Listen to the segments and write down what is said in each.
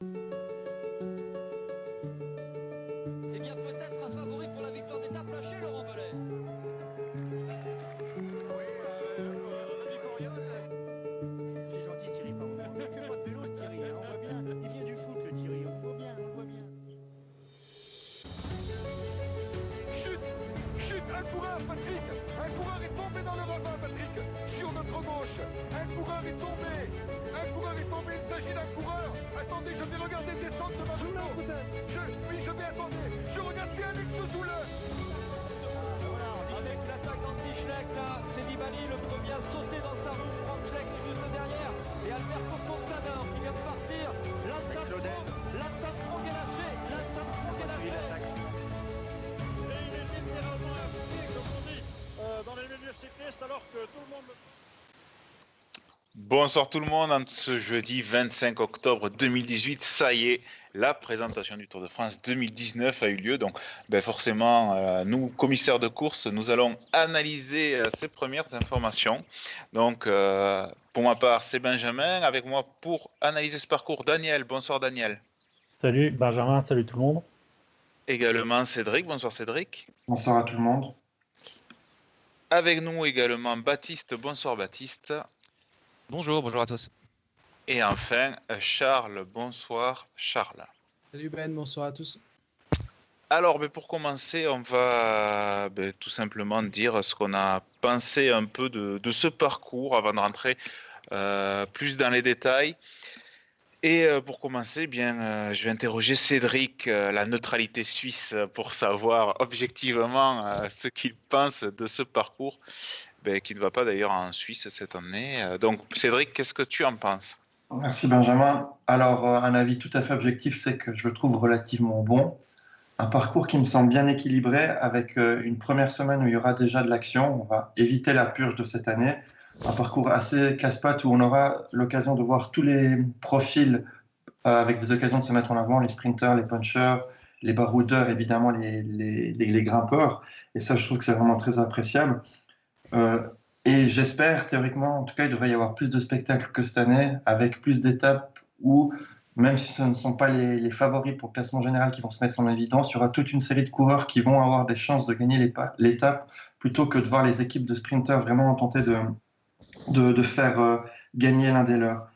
Eh bien, peut-être un favori pour la victoire d'étape lâché, Laurent Belay. C'est gentil Thierry, pardon. On ne fait pas de vélo le Thierry, hein, on voit bien. Il vient du foot le Thierry, on voit bien, on voit bien. Chute Chute Un coureur, Patrick Un coureur est tombé dans le ravin, Patrick Sur notre gauche Un coureur est tombé il s'agit d'un coureur Attendez, je vais regarder descendre de ma moto Je, oui, je vais attendre Je regarde bien Alex Zoule Avec l'attaque d'Andy Schleck, là, c'est Nibali, le premier à sauter dans sa roue. Franck Schleck est juste derrière. Et Alberto Contador qui vient de partir. Lance Armstrong est lâché. Lance Armstrong est lâché. Et il est littéralement à pied, comme on dit, euh, dans les milieux cyclistes, alors que tout le monde le Bonsoir tout le monde, en ce jeudi 25 octobre 2018, ça y est, la présentation du Tour de France 2019 a eu lieu. Donc ben forcément, euh, nous, commissaires de course, nous allons analyser euh, ces premières informations. Donc euh, pour ma part, c'est Benjamin. Avec moi pour analyser ce parcours, Daniel. Bonsoir Daniel. Salut Benjamin, salut tout le monde. Également Cédric. Bonsoir Cédric. Bonsoir à tout le monde. Avec nous également Baptiste. Bonsoir Baptiste. Bonjour, bonjour à tous. Et enfin Charles. Bonsoir Charles. Salut Ben, bonsoir à tous. Alors, ben, pour commencer, on va ben, tout simplement dire ce qu'on a pensé un peu de, de, ce parcours avant de rentrer euh, plus dans les détails. Et euh, pour commencer, bien, euh, je vais interroger Cédric, euh, la neutralité suisse, pour savoir objectivement euh, ce qu'il pense de ce parcours, ben, qui ne va pas d'ailleurs en Suisse cette année. Euh, donc, Cédric, qu'est-ce que tu en penses? Merci Benjamin. Alors, euh, un avis tout à fait objectif, c'est que je le trouve relativement bon. Un parcours qui me semble bien équilibré, avec euh, une première semaine où il y aura déjà de l'action. On va éviter la purge de cette année. Un parcours assez casse-pattes où on aura l'occasion de voir tous les profils avec des occasions de se mettre en avant, les sprinters, les punchers, les baroudeurs, évidemment les grimpeurs. Et ça, je trouve que c'est vraiment très appréciable. Euh, et j'espère, théoriquement, en tout cas, il devrait y avoir plus de spectacles que cette année, avec plus d'étapes où, même si ce ne sont pas les, favoris pour le classement général qui vont se mettre en évidence, il y aura toute une série de coureurs qui vont avoir des chances de gagner l'étape, plutôt que de voir les équipes de sprinters vraiment tenter de faire euh, gagner l'un des leurs.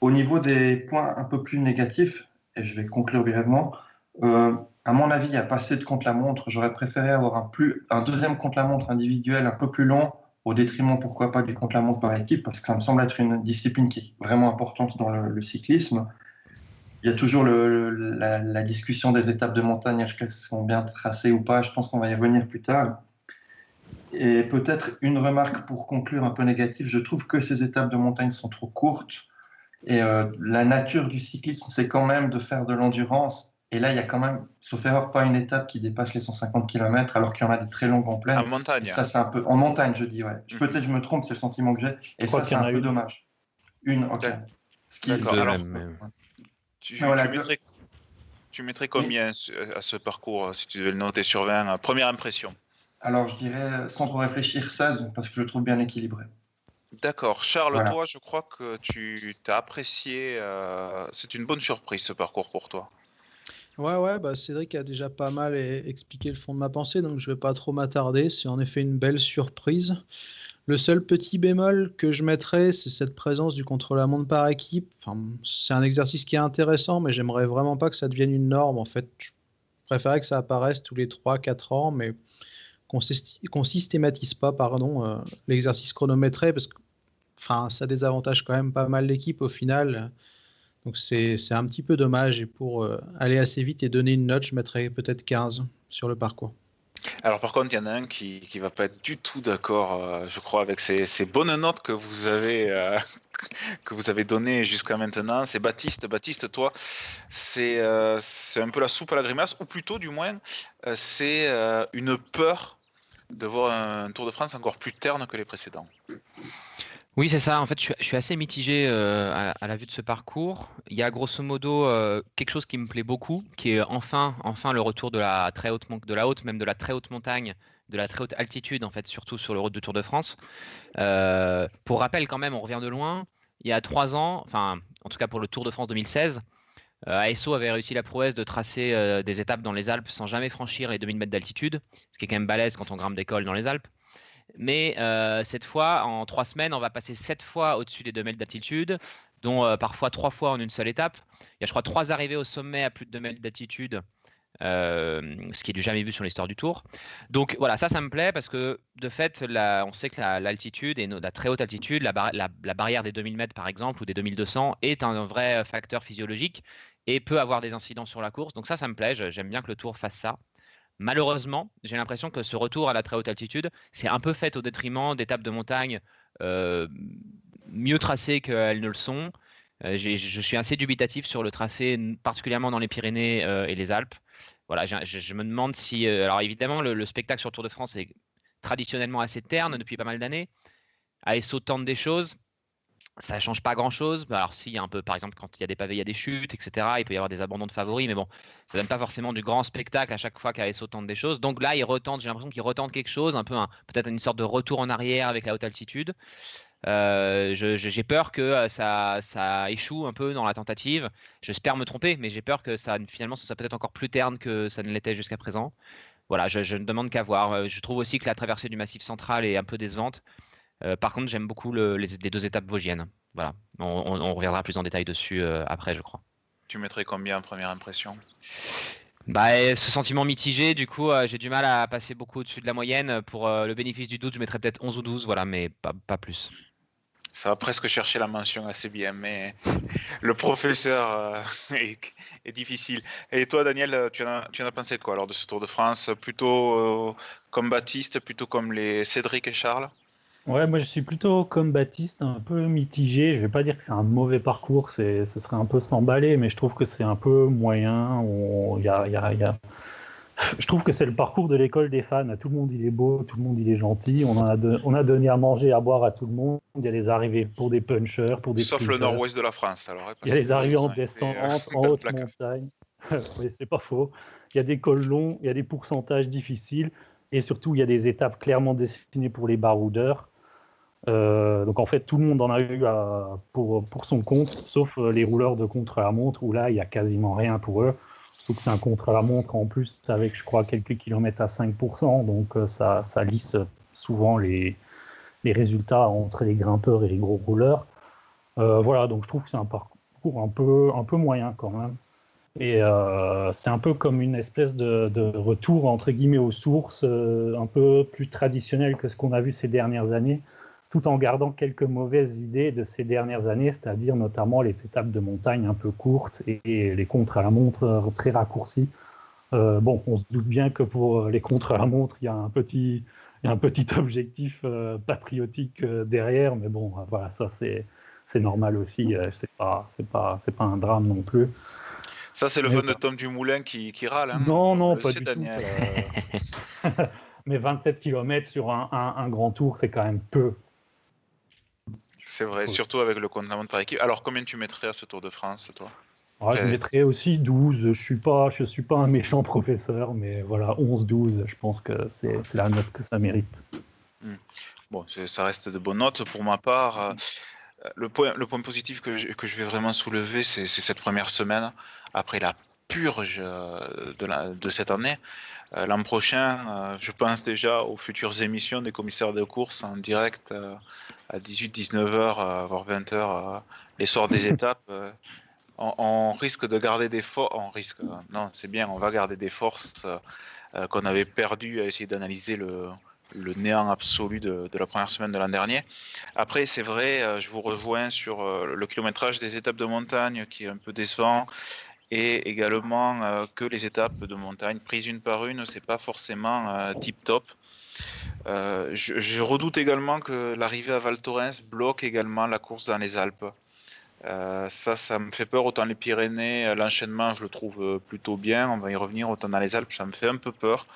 Au niveau des points un peu plus négatifs, et je vais conclure brièvement, euh, à mon avis, il n'y a pas assez de contre-la-montre. J'aurais préféré avoir un, plus, un deuxième contre-la-montre individuel un peu plus long, au détriment, pourquoi pas, du contre-la-montre par équipe, parce que ça me semble être une discipline qui est vraiment importante dans le, cyclisme. Il y a toujours la, discussion des étapes de montagne, est-ce qu'elles sont bien tracées ou pas. Je pense qu'on va y revenir plus tard. Et peut-être une remarque pour conclure un peu négative, je trouve que ces étapes de montagne sont trop courtes. Et euh, la nature du cyclisme, c'est quand même de faire de l'endurance. Et là, il y a quand même, sauf erreur, pas une étape qui dépasse les 150 km, alors qu'il y en a des très longues en pleine. En montagne. Et ça, c'est un peu en montagne, je dis. Ouais. Mhm. Peut-être je me trompe, c'est le sentiment que j'ai. Et ça, c'est un peu une. dommage. Une, ok. Ce qui est alors, tu, voilà, tu, mettrais, tu, mettrais, combien oui. à ce parcours si tu devais le noter sur 20 Première impression? Alors, je dirais, sans trop réfléchir, 16, parce que je le trouve bien équilibré. D'accord. Charles, voilà. toi, je crois que tu as apprécié. Euh, c'est une bonne surprise ce parcours pour toi. Ouais, ouais, bah Cédric a déjà pas mal expliqué le fond de ma pensée, donc je vais pas trop m'attarder. C'est en effet une belle surprise. Le seul petit bémol que je mettrais, c'est cette présence du contre-la-montre par équipe. Enfin, c'est un exercice qui est intéressant, mais j'aimerais vraiment pas que ça devienne une norme. En fait, je préférerais que ça apparaisse tous les 3-4 ans, mais qu'on qu systématise pas pardon, euh, l'exercice chronométré, parce que enfin, ça désavantage quand même pas mal l'équipe au final. Donc c'est un petit peu dommage. Et pour euh, aller assez vite et donner une note, je mettrais peut-être 15 sur le parcours. Alors par contre, il y en a un qui ne va pas être du tout d'accord, euh, je crois, avec ces, ces, bonnes notes que vous avez, euh, avez données jusqu'à maintenant. C'est Baptiste. Baptiste, toi, c'est euh, un peu la soupe à la grimace, ou plutôt, du moins, c'est une peur de voir un Tour de France encore plus terne que les précédents. Oui, c'est ça. En fait, je suis, assez mitigé euh, à, la vue de ce parcours. Il y a grosso modo euh, quelque chose qui me plaît beaucoup, qui est enfin, enfin le retour de la très haute, de la haute, même de la très haute montagne, de la très haute altitude, en fait, surtout sur le route du Tour de France. Euh, pour rappel, quand même, on revient de loin. Il y a trois ans, enfin, en tout cas pour le Tour de France 2016, ASO avait réussi la prouesse de tracer des étapes dans les Alpes sans jamais franchir les 2000 mètres d'altitude, ce qui est quand même balèze quand on grimpe des cols dans les Alpes. Mais cette fois, en trois semaines, on va passer sept fois au-dessus des 2000 mètres d'altitude, dont parfois trois fois en une seule étape. Il y a, je crois, trois arrivées au sommet à plus de 2 mètres d'altitude ce qui est du jamais vu sur l'histoire du Tour. Donc voilà, ça, ça me plaît parce que de fait, on sait que l'altitude et la très haute altitude, la, barrière des 2000 mètres par exemple ou des 2200 est un vrai facteur physiologique et peut avoir des incidences sur la course. Donc ça, ça me plaît. J'aime bien que le Tour fasse ça. Malheureusement, j'ai l'impression que ce retour à la très haute altitude, c'est un peu fait au détriment d'étapes de montagne mieux tracées qu'elles ne le sont. je suis assez dubitatif sur le tracé, particulièrement dans les Pyrénées et les Alpes voilà, je, me demande si. Euh, alors évidemment, le, spectacle sur Tour de France est traditionnellement assez terne depuis pas mal d'années. ASO tente des choses. Ça change pas grand-chose. Bah, alors a un peu, par exemple, quand il y a des pavés, il y a des chutes, etc. Il peut y avoir des abandons de favoris, mais bon, ça donne pas forcément du grand spectacle à chaque fois qu'ASO tente des choses. Donc là, il retente, j'ai l'impression qu'il retente quelque chose, un peu peut-être une sorte de retour en arrière avec la haute altitude. Euh, j'ai peur que euh, ça, ça, échoue un peu dans la tentative. J'espère me tromper, mais j'ai peur que ça finalement ce soit peut-être encore plus terne que ça ne l'était jusqu'à présent. Voilà, je, ne demande qu'à voir. Euh, je trouve aussi que la traversée du Massif central est un peu décevante. Par contre, j'aime beaucoup les, deux étapes vosgiennes. Voilà, on, reviendra plus en détail dessus après, je crois. Tu mettrais combien en première impression? Bah, ce sentiment mitigé, du coup, j'ai du mal à passer beaucoup au-dessus de la moyenne. Pour le bénéfice du doute, je mettrais peut-être 11 ou 12, voilà, mais pas, pas plus. Ça va presque chercher la mention assez bien, mais le professeur euh, est, difficile. Et toi, Daniel, tu en, as, tu as pensé quoi alors de ce Tour de France? Plutôt euh, comme Baptiste, plutôt comme les Cédric et Charles? Ouais, moi je suis plutôt comme Baptiste, un peu mitigé. Je vais pas dire que c'est un mauvais parcours, ce serait un peu s'emballer, mais je trouve que c'est un peu moyen. Il y a, y a je trouve que c'est le parcours de l'école des fans. Tout le monde il est beau, tout le monde il est gentil. On a, on a donné à manger, à boire à tout le monde. Il y a les arrivées pour des punchers, pour des. Sauf le nord-ouest de la France. Alors, il y a les arrivées en descente, en haute montagne. oui, c'est pas faux. Il y a des cols longs, il y a des pourcentages difficiles, et surtout il y a des étapes clairement destinées pour les baroudeurs. Euh, donc en fait, tout le monde en a eu pour, pour son compte, sauf euh, les rouleurs de contre-la-montre, où là, il n'y a quasiment rien pour eux que c'est un contre-la-montre en plus avec, je crois, quelques kilomètres à 5%. Donc euh, ça, ça lisse souvent les, les résultats entre les grimpeurs et les gros rouleurs. Voilà, donc je trouve que c'est un parcours un peu, un peu moyen quand même. Et c'est un peu comme une espèce de, retour entre guillemets aux sources, un peu plus traditionnel que ce qu'on a vu ces dernières années tout en gardant quelques mauvaises idées de ces dernières années, c'est-à-dire notamment les étapes de montagne un peu courtes et les contres à la montre très raccourcis. Euh, bon, on se doute bien que pour les contres à la montre, il y a un petit, un petit objectif euh, patriotique euh, derrière, mais bon, voilà, ça c'est, c'est normal aussi, c'est pas, c'est pas, c'est pas un drame non plus. Ça, c'est le fun de Tom Dumoulin qui, qui râle. Hein non, non, pas du tout. mais 27 km sur un, un grand tour, c'est quand même peu. C'est vrai, surtout avec le compte par équipe. Alors, combien tu mettrais à ce Tour de France, toi? Ah, Je mettrais aussi 12. Je ne suis, pas, je suis pas un méchant professeur, mais voilà, 11-12, je pense que c'est la note que ça mérite. Hmm. Bon, ça reste de bonnes notes. Pour ma part, euh, le, point, le point positif que je, que je vais vraiment soulever, c'est cette première semaine, après la purge euh, de, la, de cette année. Euh, l'an prochain, euh, je pense déjà aux futures émissions des commissaires de course en direct euh, à 18-19h, voire 20h, les soirs des étapes. On, risque de garder des forces. On risque, non, c'est bien, on va garder des forces qu'on avait perdues à essayer d'analyser le, néant absolu de, de, la première semaine de l'an dernier. Après, c'est vrai, je vous rejoins sur le kilométrage des étapes de montagne qui est un peu décevant et également euh, que les étapes de montagne prises une par une, c'est pas forcément euh, tip top. Euh, je, redoute également que l'arrivée à Val Thorens bloque également la course dans les Alpes. ça, ça me fait peur. Autant les Pyrénées, l'enchaînement, je le trouve plutôt bien. On va y revenir. Autant dans les Alpes, ça me fait un peu peur.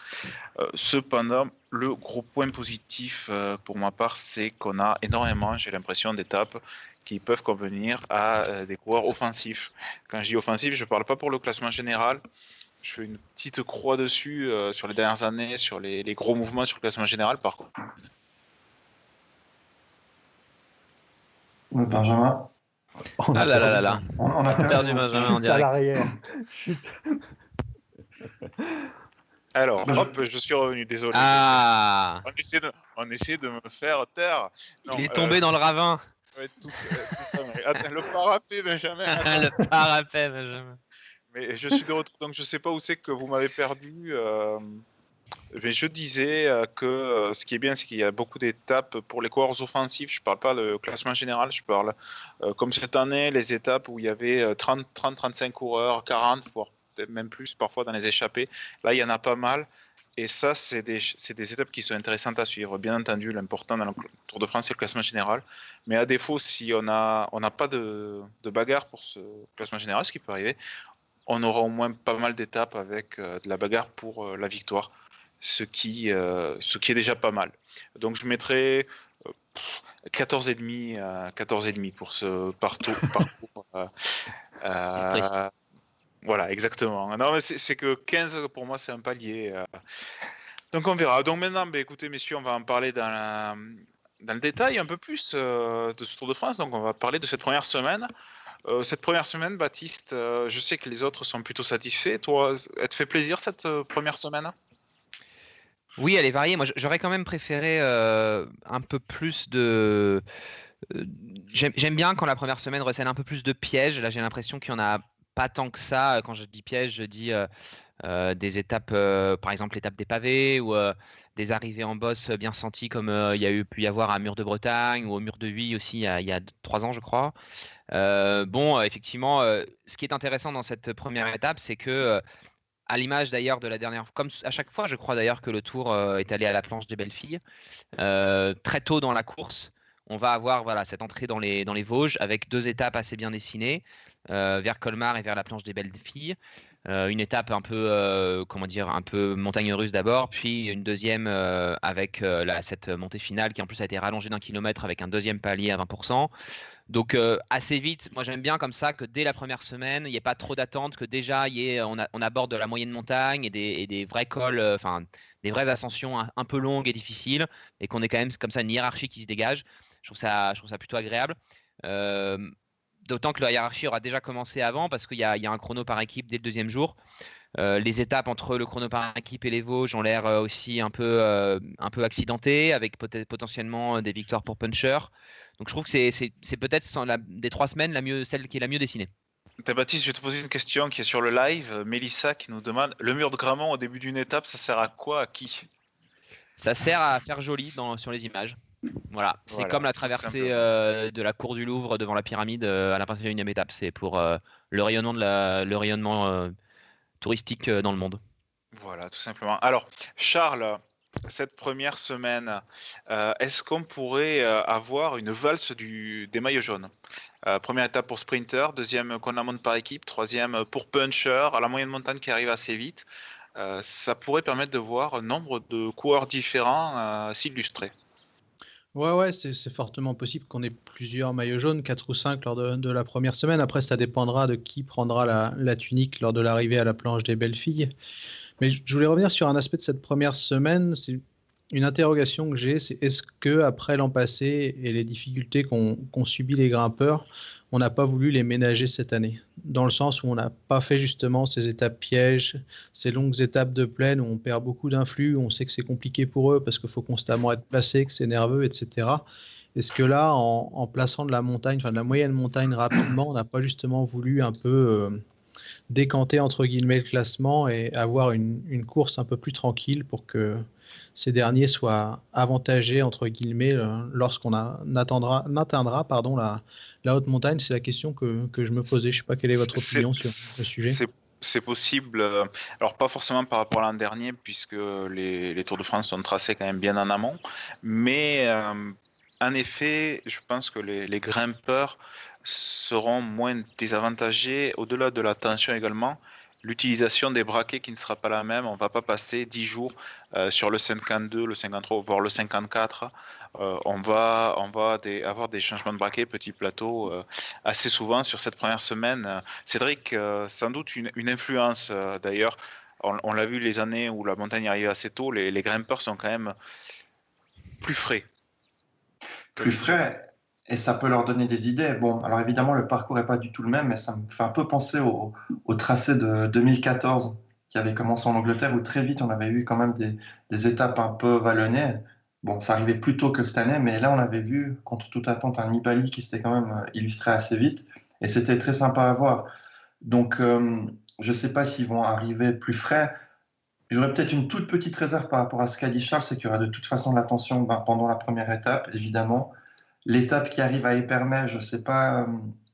cependant, le gros point positif pour ma part, c'est qu'on a énormément, j'ai l'impression, d'étapes qui peuvent convenir à euh, des coureurs offensifs. Quand je dis offensif, je ne parle pas pour le classement général. Je fais une petite croix dessus euh, sur les dernières années, sur les, gros mouvements sur le classement général, par contre. Benjamin On ah là là là là. On, a perdu Benjamin en direct. à l'arrière. Alors, hop, je suis revenu, désolé. Ah on, essaie de, on essaie de me faire taire. Il est tombé euh, dans le ravin. Ouais, tout ça, tout ça, Attends, le parapet, Benjamin. le parapet, Benjamin. Mais je suis de retour, donc je ne sais pas où c'est que vous m'avez perdu. Euh... Mais je disais euh, que euh, ce qui est bien, c'est qu'il y a beaucoup d'étapes pour les coureurs offensifs. Je ne parle pas de classement général, je parle comme cette année, les étapes où il y avait 30, 30 35 coureurs, 40, voire même plus parfois dans les échappées. Là, il y en a pas mal. Et ça, c'est des, des, étapes qui sont intéressantes à suivre. Bien entendu, l'important dans le Tour de France, c'est le classement général. Mais à défaut, si on n'a on pas de, de, bagarre pour ce classement général, ce qui peut arriver, on aura au moins pas mal d'étapes avec euh, de la bagarre pour euh, la victoire, ce qui, euh, ce qui est déjà pas mal. Donc je mettrai 14,5 14,5 pour ce partout, parcours. Voilà, exactement. Non, c'est que 15, pour moi, c'est un palier. Euh. Donc, on verra. Donc, maintenant, bah, écoutez, messieurs, on va en parler dans, dans le détail un peu plus euh, de ce Tour de France. Donc, on va parler de cette première semaine. Euh, cette première semaine, Baptiste, je sais que les autres sont plutôt satisfaits. Toi, elle te fait plaisir cette première semaine? Oui, elle est variée. Moi, j'aurais quand même préféré un peu plus de. J'aime bien quand la première semaine recèle un peu plus de pièges. Là, j'ai l'impression qu'il y en a pas tant que ça. Quand je dis piège, je dis des étapes, par exemple l'étape des pavés ou des arrivées en boss bien senties comme il y a eu pu y avoir à Mur de Bretagne ou au Mur de Huy aussi il y a, trois ans, je crois. bon, effectivement, ce qui est intéressant dans cette première étape, c'est que à l'image d'ailleurs de la dernière, comme à chaque fois, je crois d'ailleurs que le Tour est allé à la planche des belles filles. très tôt dans la course, on va avoir cette entrée dans les Vosges avec deux étapes assez bien dessinées. Euh, vers Colmar et vers la planche des belles filles. Euh, une étape un peu, euh, comment dire, un peu montagne russe d'abord, puis une deuxième avec cette montée finale qui en plus a été rallongée d'un kilomètre avec un deuxième palier à 20%. Donc assez vite, moi j'aime bien comme ça que dès la première semaine, il n'y ait pas trop d'attente, que déjà on, aborde la moyenne montagne et des, vrais cols, des vraies ascensions un, peu longues et difficiles, et qu'on ait quand même comme ça une hiérarchie qui se dégage. Je trouve ça plutôt agréable. D'autant que la hiérarchie aura déjà commencé avant parce qu'il y, a un chrono par équipe dès le deuxième jour. Euh, les étapes entre le chrono par équipe et les Vosges ont l'air euh, aussi un peu, euh, un peu accidentées, avec potentiellement des victoires pour Puncher. Donc je trouve que c'est peut-être des trois semaines la mieux, celle qui est la mieux dessinée. Baptiste, je vais te poser une question qui est sur le live. Mélissa qui nous demande le mur de Gramont au début d'une étape, ça sert à quoi À qui? Ça sert à faire joli dans, sur les images. Voilà, c'est comme la traversée euh, de la cour du Louvre devant la pyramide euh, à la partir d'une étape. C'est pour euh, le rayonnement, de la, le rayonnement touristique dans le monde. Voilà, tout simplement. Alors, Charles, cette première semaine, est-ce qu'on pourrait avoir une valse du, des maillots jaunes? Première étape pour sprinter, deuxième qu'on monte par équipe, troisième pour puncher, à la moyenne montagne qui arrive assez vite. ça pourrait permettre de voir un nombre de coureurs différents s'illustrer. Ouais, ouais, c'est fortement possible qu'on ait plusieurs maillots jaunes, 4 ou 5 lors de, la première semaine. Après, ça dépendra de qui prendra la, tunique lors de l'arrivée à la planche des belles filles. Mais je voulais revenir sur un aspect de cette première semaine. C'est une interrogation que j'ai, c'est est-ce que après l'an passé et les difficultés qu'ont subi les grimpeurs, on n'a pas voulu les ménager cette année, dans le sens où on n'a pas fait justement ces étapes pièges, ces longues étapes de plaine où on perd beaucoup d'influx, on sait que c'est compliqué pour eux parce qu'il faut constamment être placé, que c'est nerveux, etc. Est-ce que là, en, plaçant de la montagne, enfin de la moyenne montagne rapidement, on n'a pas justement voulu un peu euh, décanter entre guillemets le classement et avoir une, course un peu plus tranquille pour que ces derniers soient avantagés entre guillemets euh, lorsqu'on atteindra pardon, la, la haute montagne C'est la question que, que, je me posais. Je ne sais pas quelle est votre opinion sur le sujet. C'est possible, euh, alors pas forcément par rapport à l'an dernier, puisque les, les, Tours de France sont tracés quand même bien en amont, mais euh, en effet, je pense que les, les grimpeurs seront moins désavantagés, au-delà de la tension également, l'utilisation des braquets qui ne sera pas la même. On ne va pas passer 10 jours euh, sur le 52, le 53, voire le 54. Euh, on va, on va avoir des changements de braquets, petit plateau, euh, assez souvent sur cette première semaine. Cédric, sans doute une, influence d'ailleurs. On, l'a vu les années où la montagne arrive assez tôt, les, grimpeurs sont quand même plus frais. Plus frais et ça peut leur donner des idées. Bon, alors évidemment, le parcours n'est pas du tout le même, mais ça me fait un peu penser au, tracé de 2014 qui avait commencé en Angleterre, où très vite on avait eu quand même des, étapes un peu vallonnées. Bon, ça arrivait plus tôt que cette année, mais là on avait vu, contre toute attente, un Nibali qui s'était quand même euh, illustré assez vite, et c'était très sympa à voir. Donc, euh, je ne sais pas s'ils vont arriver plus frais. J'aurais peut-être une toute petite réserve par rapport à ce qu'a dit Charles, c'est qu'il y aura de toute façon de la tension ben, pendant la première étape, évidemment. L'étape qui arrive à Épernay, je ne sais pas, euh,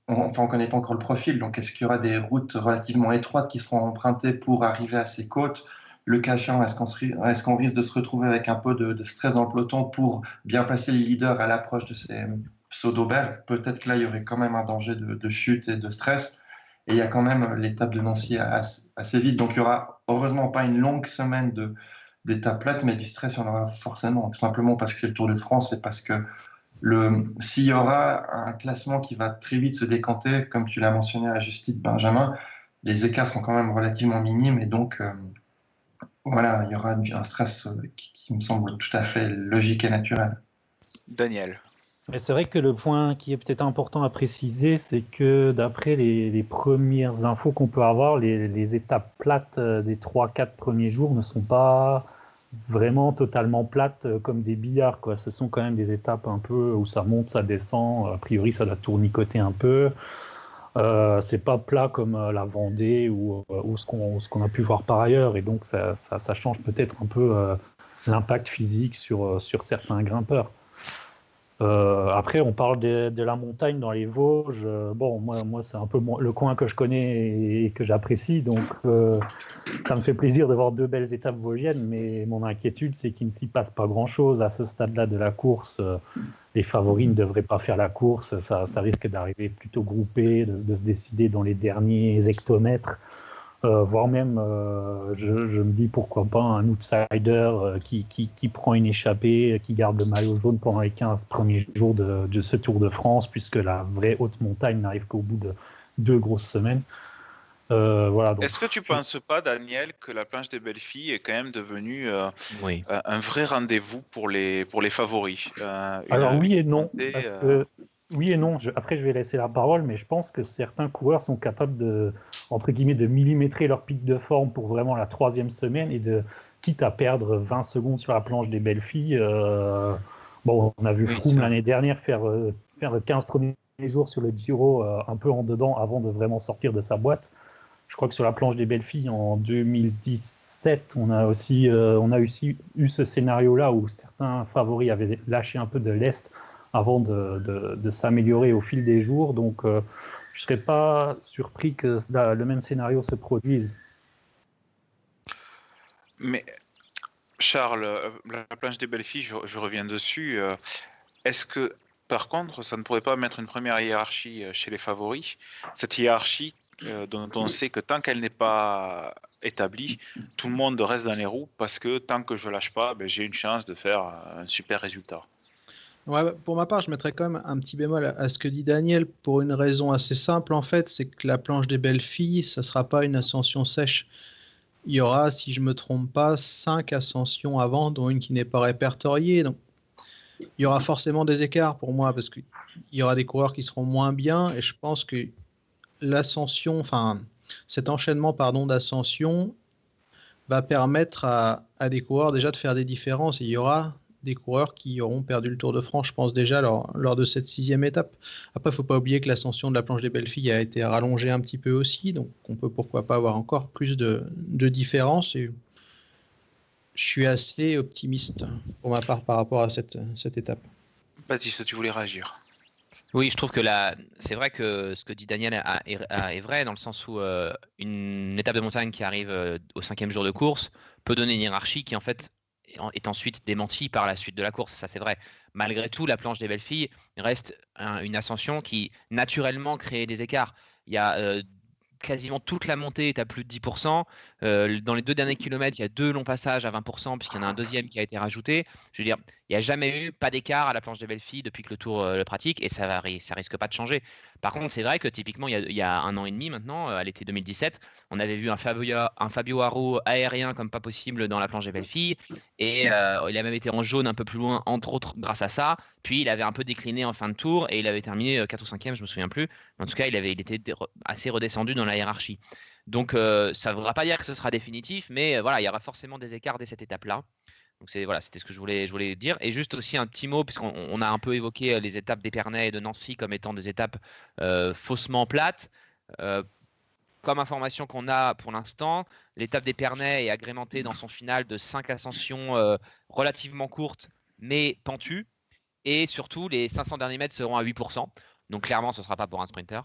enfin on ne connaît pas encore le profil, donc est-ce qu'il y aura des routes relativement étroites qui seront empruntées pour arriver à ces côtes? Le cas est-ce qu'on risque de se retrouver avec un peu de, stress dans le peloton pour bien passer le leader à l'approche de ces pseudo-bergs Peut-être que là, il y aurait quand même un danger de chute et de stress. Et il y a quand même l'étape de Nancy assez, vite. Donc il y aura heureusement pas une longue semaine d'étapes plates, mais du stress, il y en aura forcément. simplement parce que c'est le Tour de France et parce que s'il y aura un classement qui va très vite se décanter, comme tu l'as mentionné à juste Benjamin, les écarts sont quand même relativement minimes et donc euh, voilà, il y aura un stress qui me semble tout à fait logique et naturel. Daniel c'est vrai que le point qui est peut-être important à préciser, c'est que d'après les, premières infos qu'on peut avoir, les, étapes plates euh, des 3-4 premiers jours ne sont pas vraiment totalement plates euh, comme des billards. Quoi. Ce sont quand même des étapes un peu où ça monte, ça descend. A priori, ça doit tournicoter un peu. Euh, c'est pas plat comme euh, la Vendée ou, ou ce qu'on a pu voir par ailleurs. Et donc, ça, ça, change peut-être un peu l'impact physique sur certains grimpeurs. Euh, après, on parle de, la montagne dans les Vosges. Euh, bon, moi, c'est un peu le coin que je connais et que j'apprécie, donc euh, ça me fait plaisir de voir deux belles étapes vosgiennes. Mais mon inquiétude, c'est qu'il ne s'y passe pas grand-chose à ce stade-là de la course. les favoris ne devraient pas faire la course. Ça, risque d'arriver plutôt groupé, de, se décider dans les derniers hectomètres. Euh, voire même, euh, je, me dis pourquoi pas un outsider euh, qui, qui, prend une échappée, qui garde le maillot jaune pendant les 15 premiers jours de, ce Tour de France, puisque la vraie haute montagne n'arrive qu'au bout de deux grosses semaines. voilà, Est-ce que tu ne penses pas, Daniel, que la planche des belles filles est quand même devenue un vrai rendez-vous pour les, pour les favoris Alors oui et non, parce que oui et non. après, je vais laisser la parole, mais je pense que certains coureurs sont capables de, entre guillemets, de millimétrer leur pic de forme pour vraiment la troisième semaine et de, quitte à perdre 20 secondes sur la planche des belles filles. Euh, bon, on a vu Froome l'année dernière faire, euh, faire 15 premiers jours sur le Giro euh, un peu en dedans avant de vraiment sortir de sa boîte. Je crois que sur la planche des belles filles en 2017, on a aussi, on a aussi eu ce scénario-là où certains favoris avaient lâché un peu de l'Est avant de, s'améliorer au fil des jours. Donc, euh, je ne serais pas surpris que le même scénario se produise. Mais Charles, euh, la planche des belles filles, je, reviens dessus. Euh, est-ce que, par contre, ça ne pourrait pas mettre une première hiérarchie chez les favoris? Cette hiérarchie dont on sait que tant qu'elle n'est pas établie, tout le monde reste dans les roues parce que tant que je lâche pas, ben, j'ai une chance de faire un super résultat. Ouais, pour ma part, je mettrais quand même un petit bémol à ce que dit Daniel pour une raison assez simple en fait, c'est que la planche des belles filles, ça sera pas une ascension sèche. Il y aura, si je me trompe pas, cinq ascensions avant, dont une qui n'est pas répertoriée. Donc, il y aura forcément des écarts pour moi parce qu'il y aura des coureurs qui seront moins bien et je pense que l'ascension, enfin, cet enchaînement pardon d'ascension va permettre à, des coureurs déjà de faire des différences. Il y aura des coureurs qui auront perdu le Tour de France, je pense déjà, lors, lors de cette sixième étape. Après, il ne faut pas oublier que l'ascension de la planche des belles filles a été rallongée un petit peu aussi, donc on peut pourquoi pas avoir encore plus de, de différences. Et je suis assez optimiste pour ma part par rapport à cette, cette étape. Baptiste, tu voulais réagir oui, je trouve que là, c'est vrai que ce que dit Daniel est, vrai, dans le sens où euh, une étape de montagne qui arrive euh, au cinquième jour de course peut donner une hiérarchie qui en fait est ensuite démenti par la suite de la course. Ça, c'est vrai. Malgré tout, la planche des belles filles reste une ascension qui, naturellement, crée des écarts. Il y a euh, quasiment toute la montée est à plus de 10%. Euh, dans les deux derniers kilomètres, il y a deux longs passages à 20%, puisqu'il y en a un deuxième qui a été rajouté. Je veux dire, Il n'y a jamais eu pas d'écart à la planche des belles filles depuis que le Tour le pratique et ça ne ça risque pas de changer. Par contre, c'est vrai que typiquement, il y, a, un an et demi maintenant, à l'été 2017, on avait vu un Fabio, un Haro aérien comme pas possible dans la planche des belles filles et il a même été en jaune un peu plus loin, entre autres grâce à ça. Puis il avait un peu décliné en fin de tour et il avait terminé 4 ou 5e, je me souviens plus. En tout cas, il, était assez redescendu dans la hiérarchie. Donc euh, ça ne voudra pas dire que ce sera définitif, mais euh, voilà, il y aura forcément des écarts dès cette étape-là. Donc c'est voilà, c'était ce que je voulais, je voulais dire. Et juste aussi un petit mot, puisqu'on a un peu évoqué euh, les étapes d'Épernay et de Nancy comme étant des étapes faussement plates. comme information qu'on a pour l'instant, l'étape d'Épernay est agrémentée dans son final de 5 ascensions relativement courtes, mais pentues. Et surtout, les 500 derniers mètres seront à 8%. Donc clairement, ce ne sera pas pour un sprinter.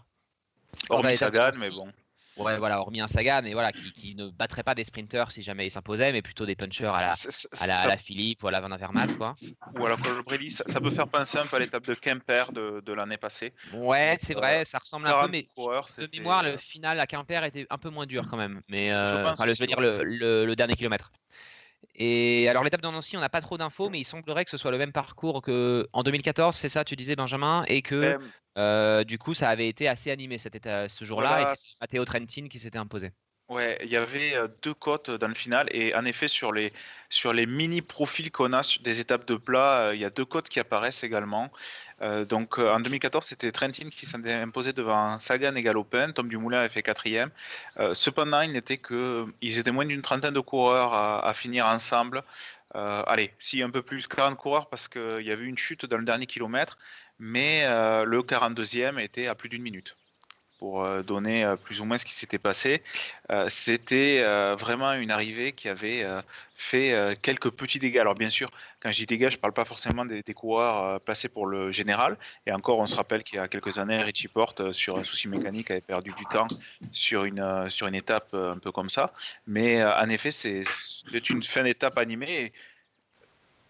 Hormis Sagan, mais bon. Ouais, voilà, hormis un Sagan, mais voilà, qui, ne battrait pas des sprinters si jamais il s'imposait, mais plutôt des punchers à la, à la, Philippe ou à la Van Avermaet, quoi. Ou à la Colbrelli, ça, ça, peut faire penser un peu à l'étape de Quimper de, de l'année passée. Ouais, c'est vrai, ça ressemble un peu, mais de mémoire, le final à Quimper était un peu moins dur quand même. Mais je, euh, veux dire, le, le, dernier kilomètre. Et alors l'étape de Nancy, on n'a pas trop d'infos, mais il semblerait que ce soit le même parcours qu'en 2014, c'est ça, tu disais Benjamin, et que euh, du coup ça avait été assez animé cet ce jour-là, et c'est Matteo Trentin qui s'était imposé. Ouais, il y avait euh, deux côtes dans le final et en effet sur les sur les mini profils qu'on a des étapes de plat, euh, il y a deux côtes qui apparaissent également. Euh, donc en 2014, c'était Trentin qui s'est imposé devant Sagan et Galopin. Tom Dumoulin avait fait quatrième. cependant, il n'était que ils étaient moins d'une trentaine de coureurs à, à finir ensemble. allez, si un peu plus 40 coureurs parce qu'il y avait une chute dans le dernier kilomètre, mais le 42e était à plus d'une minute pour euh, donner euh, plus ou moins ce qui s'était passé. Euh, c'était vraiment une arrivée qui avait fait quelques petits dégâts. Alors bien sûr, quand je dis dégâts, je ne parle pas forcément des, coureurs placés pour le général. Et encore, on se rappelle qu'il y a quelques années, Richie Porte, sur un souci mécanique, avait perdu du temps sur une, sur une étape un peu comme ça. Mais en effet, c'est une fin d'étape animée.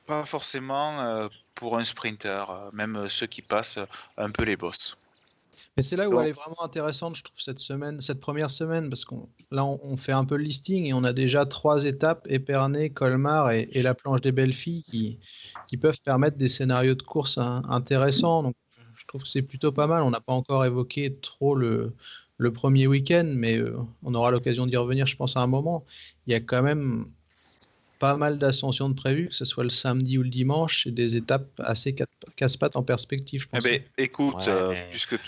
pas forcément pour un sprinter, même ceux qui passent un peu les bosses. Mais c'est là où elle est vraiment intéressante, je trouve, cette semaine, cette première semaine, parce qu'on là, on, fait un peu le listing et on a déjà trois étapes Épernay, Colmar et, la planche des belles filles qui, qui, peuvent permettre des scénarios de course intéressants. Donc, je trouve que c'est plutôt pas mal. On n'a pas encore évoqué trop le, le premier week-end, mais euh, on aura l'occasion d'y revenir, je pense, à un moment. Il y a quand même pas mal d'ascensions de prévues, que ce soit le samedi ou le dimanche, et des étapes assez casse-pattes en perspective. Je pense. Eh ben, écoute, euh, puisque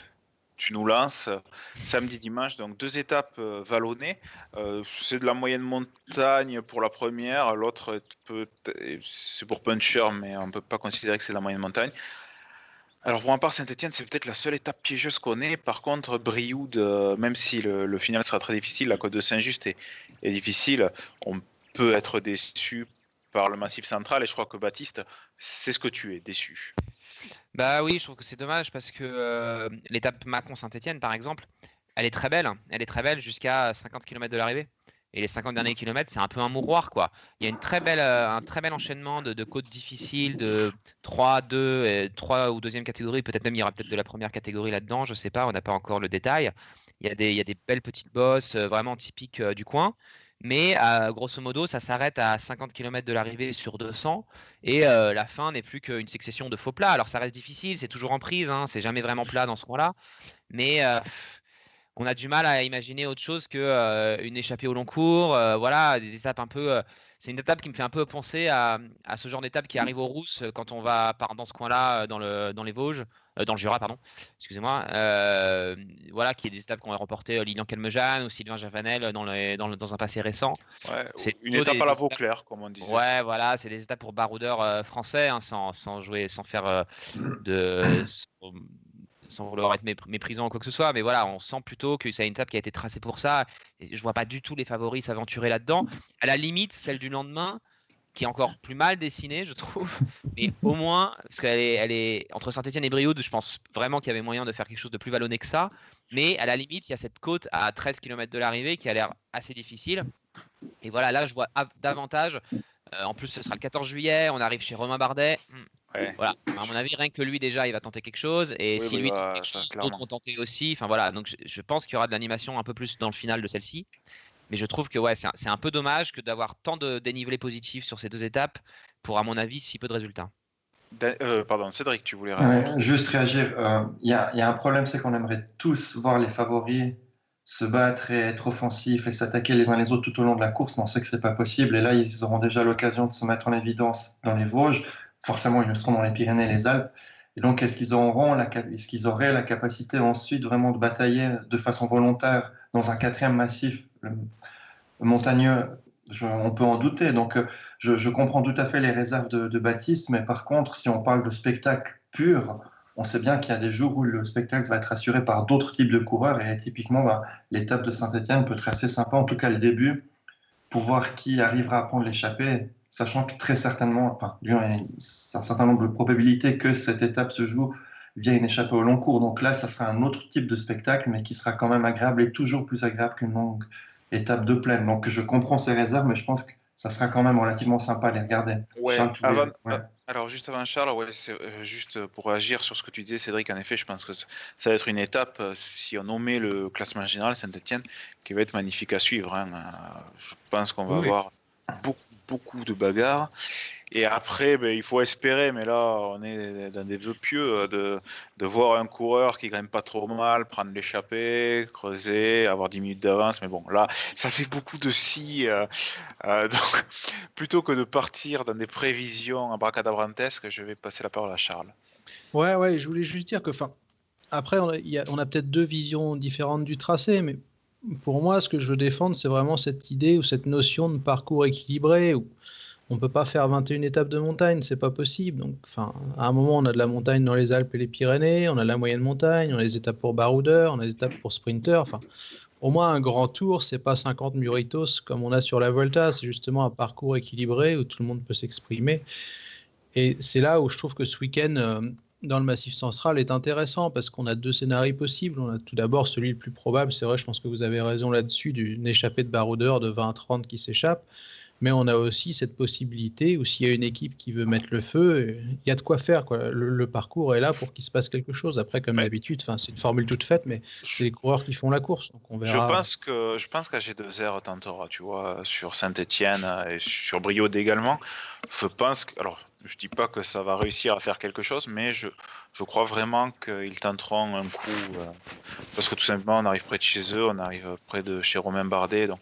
tu nous lances samedi, dimanche. Donc deux étapes euh, vallonnées. Euh, c'est de la moyenne montagne pour la première. L'autre, c'est pour puncher, mais on ne peut pas considérer que c'est de la moyenne montagne. Alors pour ma part, Saint-Etienne, c'est peut-être la seule étape piégeuse qu'on ait. Par contre, Brioude, euh, même si le, final sera très difficile, la côte de Saint-Just est, est difficile, on peut être déçu par le massif central. Et je crois que Baptiste, c'est ce que tu es, déçu. Bah oui, je trouve que c'est dommage parce que euh, l'étape Macon-Saint-Etienne, par exemple, elle est très belle. Elle est très belle jusqu'à 50 km de l'arrivée. Et les 50 derniers kilomètres, c'est un peu un mouroir, quoi. Il y a une très belle, euh, un très bel enchaînement de, côtes difficiles, de 3, 2, et 3 ou deuxième catégorie. Peut-être même il y aura peut-être de la première catégorie là-dedans, je sais pas, on n'a pas encore le détail. Il y a des, il y a des belles petites bosses euh, vraiment typiques du coin. Mais grosso modo, ça s'arrête à 50 km de l'arrivée sur 200 et la fin n'est plus qu'une succession de faux plats. Alors ça reste difficile, c'est toujours en prise, hein, c'est jamais vraiment plat dans ce coin-là, mais on a du mal à imaginer autre chose qu'une une échappée au long cours. voilà, des étapes un peu. C'est une étape qui me fait un peu penser à, à ce genre d'étape qui arrive aux Rousses quand on va par dans ce coin-là, dans, le, dans les Vosges. Euh, dans le Jura, pardon, excusez-moi, euh, voilà, qui est des étapes qu'on a remporté euh, Lilian Calmejane ou Sylvain Javanel dans, dans, dans, un passé récent. c'est une étape à la Vauclair, comme on disait. Ouais, voilà, c'est des étapes pour baroudeurs français, hein, sans, sans, jouer, sans faire de. sans vouloir être méprisant ou quoi que ce soit, mais voilà, on sent plutôt que c'est une étape qui a été tracée pour ça. Et je vois pas du tout les favoris s'aventurer là-dedans. À la limite, celle du lendemain, qui est encore plus mal dessinée, je trouve. Mais au moins, parce qu'elle est, entre Saint-Etienne et Brioude, je pense vraiment qu'il y avait moyen de faire quelque chose de plus vallonné que ça. Mais à la limite, il y a cette côte à 13 km de l'arrivée qui a l'air assez difficile. Et voilà, là, je vois davantage. Euh, en plus, ce sera le 14 juillet. On arrive chez Romain Bardet. Voilà, à mon avis, rien que lui déjà, il va tenter quelque chose. Et si lui bah, d'autres vont tenter aussi. Enfin voilà, donc je, je pense qu'il y aura de l'animation un peu plus dans le final de celle-ci. Mais je trouve que ouais, c'est un, un, peu dommage que d'avoir tant de dénivelé positif sur ces deux étapes pour, à mon avis, si peu de résultats. pardon, Cédric, tu voulais réagir Juste réagir. Il y, a un problème, c'est qu'on aimerait tous voir les favoris se battre et être offensifs et s'attaquer les uns les autres tout au long de la course, mais on sait que c'est pas possible. Et là, ils auront déjà l'occasion de se mettre en évidence dans les Vosges. Forcément, ils le seront dans les Pyrénées et les Alpes. Et donc, est-ce qu'ils auront la, est-ce qu'ils auraient la capacité ensuite vraiment de batailler de façon volontaire dans un quatrième massif montagneux? On peut en douter. Donc, je, comprends tout à fait les réserves de, de Baptiste, mais par contre, si on parle de spectacle pur, on sait bien qu'il y a des jours où le spectacle va être assuré par d'autres types de coureurs et typiquement bah, l'étape de Saint-Etienne peut être assez sympa, en tout cas le début, pour voir qui arrivera à prendre l'échappée, sachant que très certainement, enfin, il y a un certain nombre de probabilités que cette étape se joue via une échappée au long cours. Donc là, ça sera un autre type de spectacle, mais qui sera quand même agréable et toujours plus agréable qu'une longue étape de plaine. Donc je comprends ces réserves, mais je pense que ça sera quand même relativement sympa à les regarder. Ouais, alors, juste avant Charles, ouais, euh, juste pour réagir sur ce que tu disais, Cédric. En effet, je pense que ça, va être une étape, euh, si on nommait le classement général Saint-Etienne, qui va être magnifique à suivre. Hein. Euh, je pense qu'on va avoir beaucoup, beaucoup de bagarres. Et après, ben, il faut espérer, mais là, on est dans des vœux pieux, euh, de, de voir un coureur qui gagne pas trop mal, prendre l'échappée, creuser, avoir 10 minutes d'avance. Mais bon, là, ça fait beaucoup de si. Euh, euh, donc, plutôt que de partir dans des prévisions abracadabrantesques, je vais passer la parole à Charles. Ouais, ouais, je voulais juste dire que, enfin, après, on a, a peut-être deux visions différentes du tracé, mais pour moi, ce que je veux défendre, c'est vraiment cette idée ou cette notion de parcours équilibré où on peut pas faire 21 étapes de montagne, c'est pas possible. Donc, à un moment, on a de la montagne dans les Alpes et les Pyrénées, on a la moyenne montagne, on a les étapes pour baroudeurs, on a les étapes pour sprinter. Enfin, au moins un grand tour, c'est pas 50 muritos comme on a sur la Volta, c'est justement un parcours équilibré où tout le monde peut s'exprimer. Et c'est là où je trouve que ce week-end, euh, dans le Massif central, est intéressant parce qu'on a deux scénarios possibles. On a tout d'abord celui le plus probable, c'est vrai, je pense que vous avez raison là-dessus, d'une échappée de baroudeur de 20-30 qui s'échappe mais on a aussi cette possibilité où s'il y a une équipe qui veut mettre le feu, il y a de quoi faire. Quoi. Le, parcours est là pour qu'il se passe quelque chose. Après, comme d'habitude, c'est une formule toute faite, mais c'est les coureurs qui font la course. Donc on verra. Je pense que je pense qu'AG2R tentera, tu vois, sur Saint-Etienne et sur Brioude également. Je pense que, alors, je dis pas que ça va réussir à faire quelque chose, mais je, je crois vraiment qu'ils tenteront un coup. Euh, parce que tout simplement, on arrive près de chez eux, on arrive près de chez Romain Bardet, donc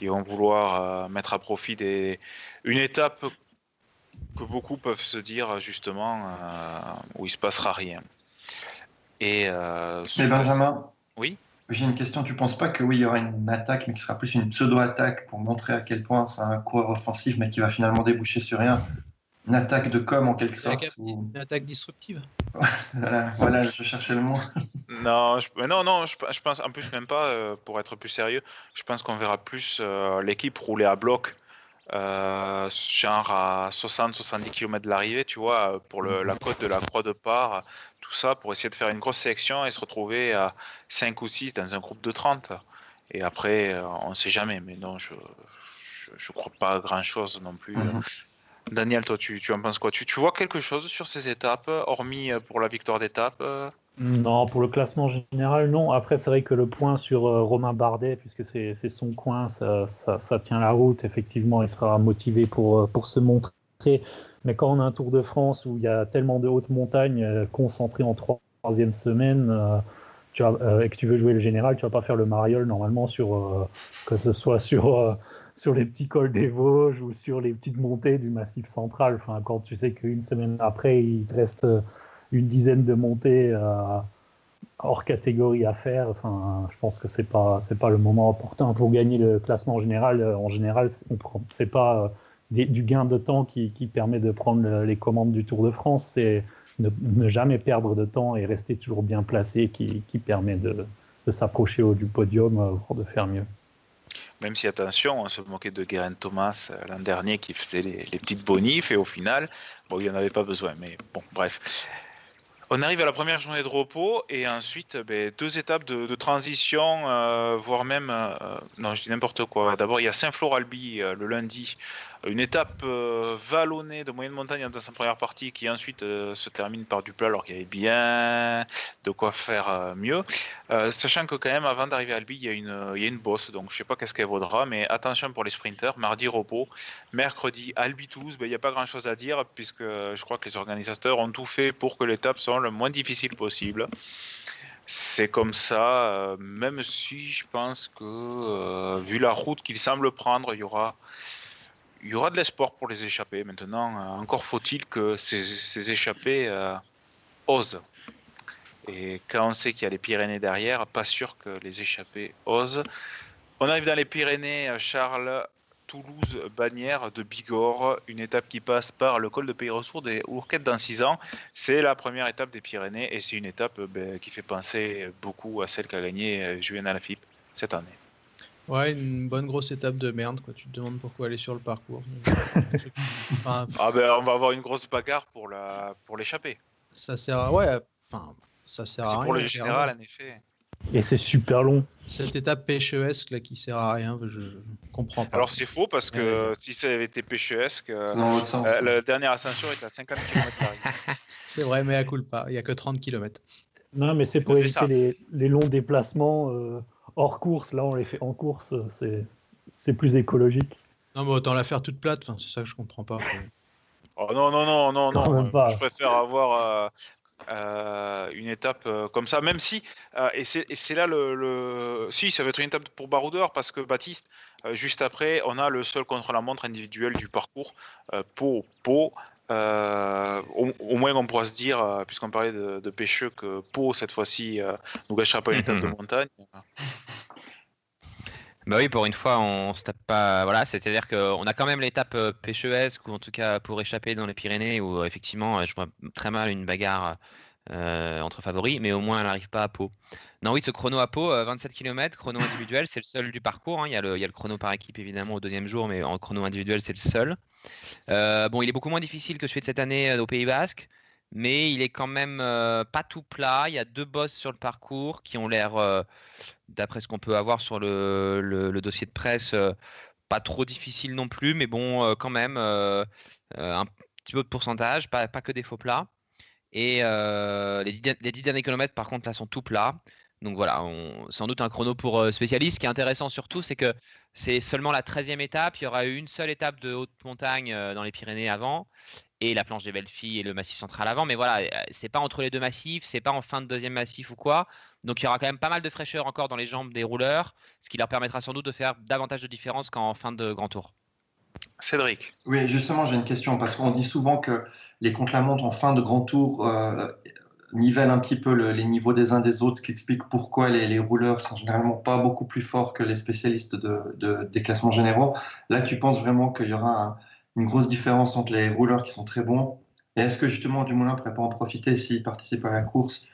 ils vont vouloir euh, mettre à profit des, une étape que beaucoup peuvent se dire justement euh, où il se passera rien. Et, Benjamin, oui? J'ai une question. Tu penses pas que oui, il y aura une attaque, mais qui sera plus une pseudo-attaque pour montrer à quel point c'est un coureur offensif, mais qui va finalement déboucher sur rien? Une attaque de com en quelque sorte. Une attaque disruptive. voilà, je cherchais le mot. non, je, non, non, je, pense en plus même pas, euh, pour être plus sérieux, je pense qu'on verra plus euh, l'équipe rouler à bloc, euh, genre à 60-70 km de l'arrivée, tu vois, pour le, la côte de la Croix de Part, tout ça, pour essayer de faire une grosse sélection et se retrouver à 5 ou 6 dans un groupe de 30. Et après, on ne sait jamais, mais non, je ne crois pas grand-chose non plus. Mhm. Daniel, toi, tu, en penses quoi? Tu, tu, vois quelque chose sur ces étapes, hormis euh, pour la victoire d'étape euh? Non, pour le classement général, non. Après, c'est vrai que le point sur euh, Romain Bardet, puisque c'est son coin, ça, tient la route. Effectivement, il sera motivé pour, pour se montrer. Mais quand on a un Tour de France où il y a tellement de hautes montagnes concentrées en troisième semaine, tu et que tu veux jouer le général, tu vas pas faire le mariole normalement sur que ce soit sur sur les petits cols des Vosges ou sur les petites montées du Massif central. Enfin, quand tu sais qu'une semaine après, il te reste euh, une dizaine de montées euh, hors catégorie à faire, enfin, je pense que c'est pas pas le moment opportun pour gagner le classement général. Euh, en général, c'est pas du gain de temps qui, permet de prendre les commandes du Tour de France, c'est ne, jamais perdre de temps et rester toujours bien placé qui, permet de, de s'approcher du podium, voire de faire mieux. Même si, attention, on se moquait de Guerin Thomas euh, l'an dernier qui faisait les, petites bonifs et au final, bon, il n'y en avait pas besoin. Mais bon, bref. On arrive à la première journée de repos et ensuite ben, deux étapes de, transition, euh, voire même, euh, non je dis n'importe quoi. D'abord il y a Saint-Flour-Albi le lundi une étape euh, vallonnée de moyenne montagne dans sa première partie qui ensuite euh, se termine par du plat alors qu'il y avait bien de quoi faire euh, mieux. sachant que quand même avant d'arriver à Albi, il y a une, bosse, donc je sais pas qu'est-ce qu'elle vaudra, mais attention pour les sprinters, mardi repos, mercredi Albi Toulouse, ben, il n'y a pas grand chose à dire puisque je crois que les organisateurs ont tout fait pour que l'étape soit le moins difficile possible. C'est comme ça, même si je pense que vu la route qu'il semble prendre, il y aura il y aura de l'espoir pour les échappés. Maintenant, euh, encore faut-il que ces, échappés euh, osent. Et quand on sait qu'il y a les Pyrénées derrière, pas sûr que les échappés osent. On arrive dans les Pyrénées, euh, Charles, Toulouse, Bagnères de Bigorre, une étape qui passe par le col de Pays-Ressources et Ourquette dans 6 ans. C'est la première étape des Pyrénées et c'est une étape ben, qui fait penser beaucoup à celle qu'a gagnée Julien Alaphilippe cette année. Ouais, une bonne grosse étape de merde, quoi. Tu te demandes pourquoi aller sur le parcours. ah ben, on va avoir une grosse bagarre pour la pour l'échapper. Ça sert à ouais, enfin, ça sert à rien. C'est pour le général, en effet. Et c'est super long. Cette étape pêchesque là qui sert à rien, je, comprends pas. Alors c'est faux parce que si ça avait été pêchesque, euh, euh, la dernière ascension était à 50 km C'est vrai, mais à coule pas, il y a que 30 km. Non, mais c'est pour éviter les, les, longs déplacements. Euh hors course. Là, on les fait en course. C'est plus écologique. Non, mais autant la faire toute plate. c'est ça que je comprends pas. Oh non, non, non, non, non. Je préfère avoir euh, euh, une étape euh, comme ça, même si, et c'est là le, Si, ça va être une étape pour Baroudeur parce que Baptiste, juste après, on a le seul contre-la-montre individuel du parcours. Pau, Pau. au, moins, on pourra se dire, puisqu'on parlait de, de, pêcheux, que Pau, cette fois-ci, nous gâchera pas une étape de montagne. Bah oui, pour une fois, on se tape pas. Voilà, c'est-à-dire qu'on a quand même l'étape euh, pêchesque, ou en tout cas pour échapper dans les Pyrénées, où effectivement, je vois très mal une bagarre euh, entre favoris, mais au moins elle n'arrive pas à Pau. Non, oui, ce chrono à Pau, 27 km, chrono individuel, c'est le seul du parcours. Hein. Il, y a le, chrono par équipe évidemment au deuxième jour, mais en chrono individuel, c'est le seul. Euh, bon, il est beaucoup moins difficile que celui de cette année au Pays Basque mais il est quand même pas tout plat. Il y a deux bosses sur le parcours qui ont l'air, d'après ce qu'on peut avoir sur le, dossier de presse, pas trop difficile non plus, mais bon, quand même, un petit peu de pourcentage, pas, que des faux plats. Et les, dix, derniers kilomètres, par contre, là, sont tout plats. Donc voilà, on, sans doute un chrono pour spécialiste. Ce qui est intéressant surtout, c'est que c'est seulement la 13e étape. Il y aura eu une seule étape de haute montagne dans les Pyrénées avant et la planche des belles filles et le massif central avant. Mais voilà, euh, c'est pas entre les deux massifs, c'est pas en fin de deuxième massif ou quoi. Donc il y aura quand même pas mal de fraîcheur encore dans les jambes des rouleurs, ce qui leur permettra sans doute de faire davantage de différence qu'en fin de grand tour. Cédric. Oui, justement, j'ai une question parce qu'on dit souvent que les contre-la-montre en fin de grand tour euh, nivellent un petit peu les niveaux des uns des autres, ce qui explique pourquoi les, rouleurs sont généralement pas beaucoup plus forts que les spécialistes de, des classements généraux. Là, tu penses vraiment qu'il y aura un, une grosse différence entre les rouleurs qui sont très bons? Et est-ce que justement Dumoulin pourrait pas en profiter s'il participe à la course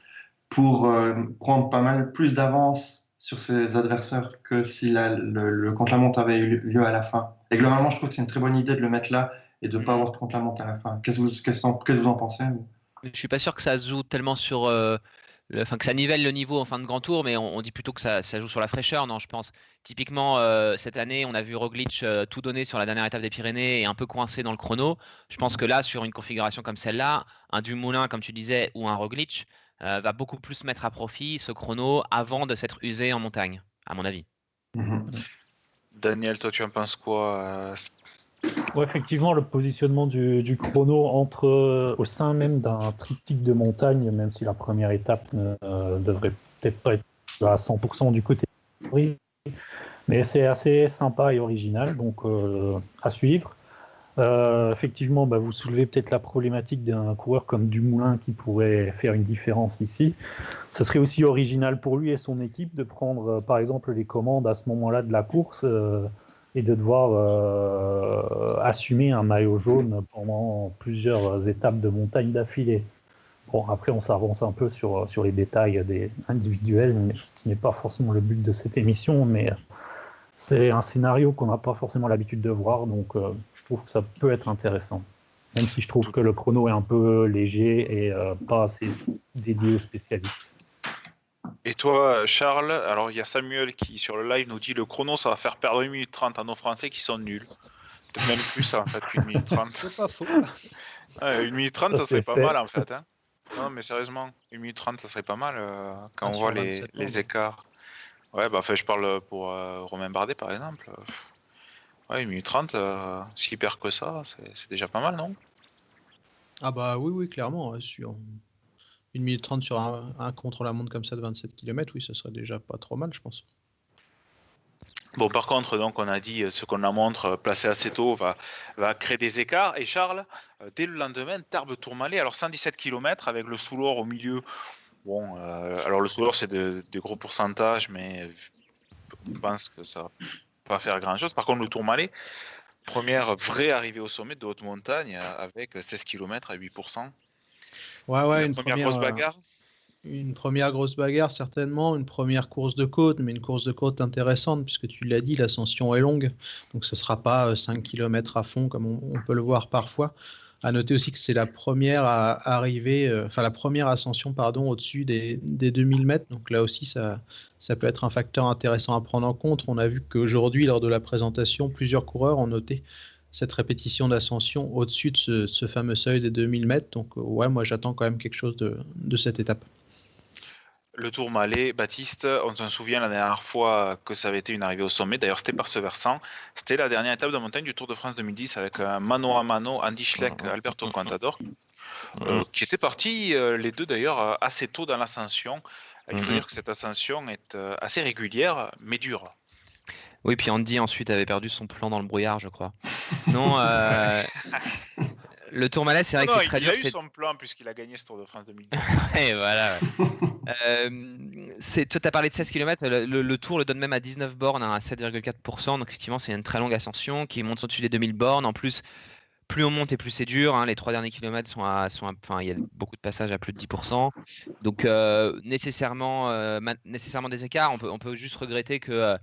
pour euh, prendre pas mal plus d'avance sur ses adversaires que si le, le contre-la-montre avait eu lieu à la fin? Et globalement, je trouve que c'est une très bonne idée de le mettre là et de ne pas mm. avoir de contre-la-montre à la fin. Qu'est-ce que vous, en pensez Je ne suis pas sûr que ça se joue tellement sur euh, enfin que ça nivelle le niveau en fin de grand tour, mais on, dit plutôt que ça, joue sur la fraîcheur, non, je pense. Typiquement, euh, cette année, on a vu Roglic euh, tout donner sur la dernière étape des Pyrénées et un peu coincé dans le chrono. Je pense que là, sur une configuration comme celle-là, un Dumoulin, comme tu disais, ou un Roglic, euh, va beaucoup plus mettre à profit ce chrono avant de s'être usé en montagne, à mon avis. Mhm. Daniel, toi, tu en penses quoi effectivement, le positionnement du, chrono entre euh, au sein même d'un triptyque de montagne, même si la première étape ne euh, devrait peut-être pas être à 100% du côté mais c'est assez sympa et original, donc euh, à suivre. effectivement, bah, vous soulevez peut-être la problématique d'un coureur comme Dumoulin qui pourrait faire une différence ici. Ce serait aussi original pour lui et son équipe de prendre, par exemple, les commandes à ce moment-là de la course et de devoir euh, assumer un maillot jaune pendant plusieurs étapes de montagne d'affilée. Bon, après, on s'avance un peu sur, sur les détails des individuels, ce qui n'est pas forcément le but de cette émission, mais c'est un scénario qu'on n'a pas forcément l'habitude de voir, donc euh, je trouve que ça peut être intéressant. Même si je trouve que le chrono est un peu léger et pas assez dédié aux spécialistes. Et toi, Charles, alors il y a Samuel qui sur le live nous dit le chrono ça va faire perdre 1 minute 30 à nos Français qui sont nuls. Même plus en fait qu'une minute 30. C'est pas faux. Ouais, 1 minute 30 ça, serait pas mal en fait. Hein. Non mais sérieusement, 1 minute 30 ça serait pas mal euh, quand on voit les, les écarts. Ouais, bah fait, je parle pour euh, Romain Bardet par exemple. Ouais, 1 minute 30, euh, s'il perd que ça, c'est déjà pas mal, non? Ah bah oui, oui, clairement. Sur, 1 minute 30 sur un, contre-la-montre comme ça de 27 km, oui, ça serait déjà pas trop mal, je pense. Bon, par contre, donc, on a dit euh, ce qu'on a montre euh, placé assez tôt va, créer des écarts. Et Charles, euh, dès le lendemain, Tarbes Tourmalet, alors 117 km avec le Soulor au milieu. Bon, alors le Soulor, c'est des gros pourcentages, mais je pense que ça va pas faire grand chose. Par contre, le Tourmalet, première vraie arrivée au sommet de haute montagne avec 16 km à 8%. Ouais, ouais, une première, grosse bagarre. Une première grosse bagarre, certainement. Une première course de côte, mais une course de côte intéressante, puisque tu l'as dit, l'ascension est longue. Donc ce ne sera pas 5 euh, km à fond, comme on, peut le voir parfois. À noter aussi que c'est la première à arriver, euh, enfin la première ascension pardon au-dessus des, des, 2000 mètres. Donc là aussi, ça, ça peut être un facteur intéressant à prendre en compte. On a vu qu'aujourd'hui, lors de la présentation, plusieurs coureurs ont noté cette répétition d'ascension au-dessus de ce, fameux seuil des 2000 mètres. Donc, euh, ouais, moi j'attends quand même quelque chose de, cette étape. Le Tour Malais, Baptiste, on s'en souvient la dernière fois que ça avait été une arrivée au sommet. D'ailleurs, c'était par ce versant. C'était la dernière étape de montagne du Tour de France 2010 avec un mano à mano, Andy Schleck, Alberto Contador, euh, qui étaient partis, euh, les deux d'ailleurs, assez tôt dans l'ascension. Il faut mhm. dire que cette ascension est assez régulière, mais dure. Oui, puis Andy ensuite avait perdu son plan dans le brouillard, je crois. Non, euh, le Tour Malais, c'est vrai que c'est très dur. Il a eu son plan puisqu'il a gagné ce Tour de France 2010. Et voilà. euh, tu as parlé de 16 km, le, Tour le donne même à 19 bornes à 7,4%. Donc effectivement, c'est une très longue ascension qui monte au-dessus des 2000 bornes. En plus, plus on monte et plus c'est dur. Hein. Les trois derniers kilomètres sont à, sont enfin, il y a beaucoup de passages à plus de 10%. Donc euh, nécessairement, euh, nécessairement des écarts. On peut, on peut juste regretter que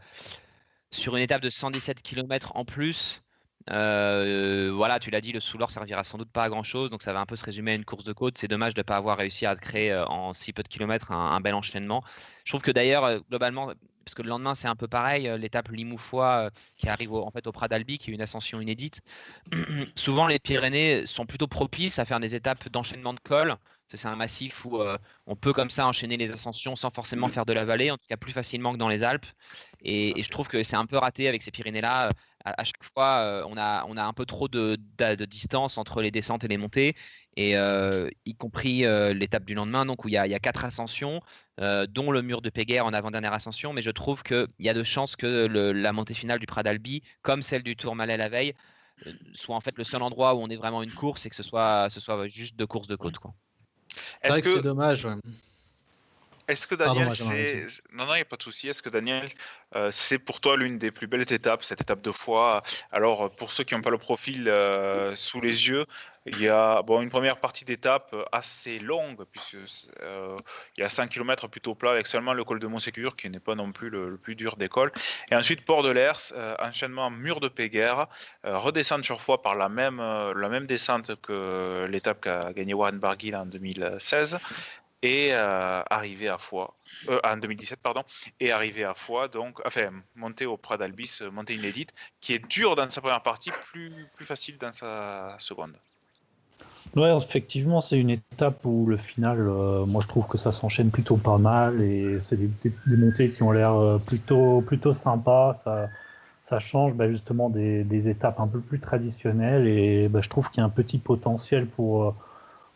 sur une étape de 117 km en plus, euh, voilà, tu l'as dit, le Soulor servira sans doute pas à grand chose, donc ça va un peu se résumer à une course de côte. C'est dommage de ne pas avoir réussi à créer euh, en si peu de kilomètres un, bel enchaînement. Je trouve que d'ailleurs, euh, globalement, parce que le lendemain c'est un peu pareil, l'étape Limoufois qui arrive au, en fait au Prat d'Albi, qui est une ascension inédite. Souvent, les Pyrénées sont plutôt propices à faire des étapes d'enchaînement de col. C'est un massif où on peut comme ça enchaîner les ascensions sans forcément faire de la vallée, en tout cas plus facilement que dans les Alpes. Et, et je trouve que c'est un peu raté avec ces Pyrénées-là. À, chaque fois, euh, on, a, on a un peu trop de, distance entre les descentes et les montées, et euh, y compris euh, l'étape du lendemain, donc où il y a, quatre ascensions, dont le mur de Péguerre en avant-dernière ascension, mais je trouve qu'il y a de chances que la montée finale du Prat d'Albi, comme celle du Tour Malais la veille, soit en fait le seul endroit où on est vraiment une course et que ce soit, ce soit juste deux courses de côte. C'est vrai que, c'est dommage. Est-ce que Daniel, c'est... Non, non, il n'y a pas de souci. Est-ce que Daniel, euh, c'est pour toi l'une des plus belles étapes, cette étape de foi? Alors, pour ceux qui n'ont pas le profil euh, sous les yeux, il y a bon, une première partie d'étape assez longue, puisqu'il euh, y a 5 km plutôt plat avec seulement le col de Montsécur, qui n'est pas non plus le, plus dur des cols. Et ensuite, Port de l'Ers, enchaînement mur de Péguerre, redescente sur foi par la même, la même descente que l'étape qu'a gagné Warren Barguil en 2016 et euh, arrivé à Foix, euh, en 2017 pardon, et arrivé à Foix, donc enfin monter au Prat d'Albis, euh, monter inédite, qui est dur dans sa première partie, plus plus facile dans sa seconde. Ouais, effectivement, c'est une étape où le final, moi je trouve que ça s'enchaîne plutôt pas mal et c'est des, montées qui ont l'air plutôt plutôt sympas. Ça, ça change bah, justement des, des, étapes un peu plus traditionnelles et bah, je trouve qu'il y a un petit potentiel pour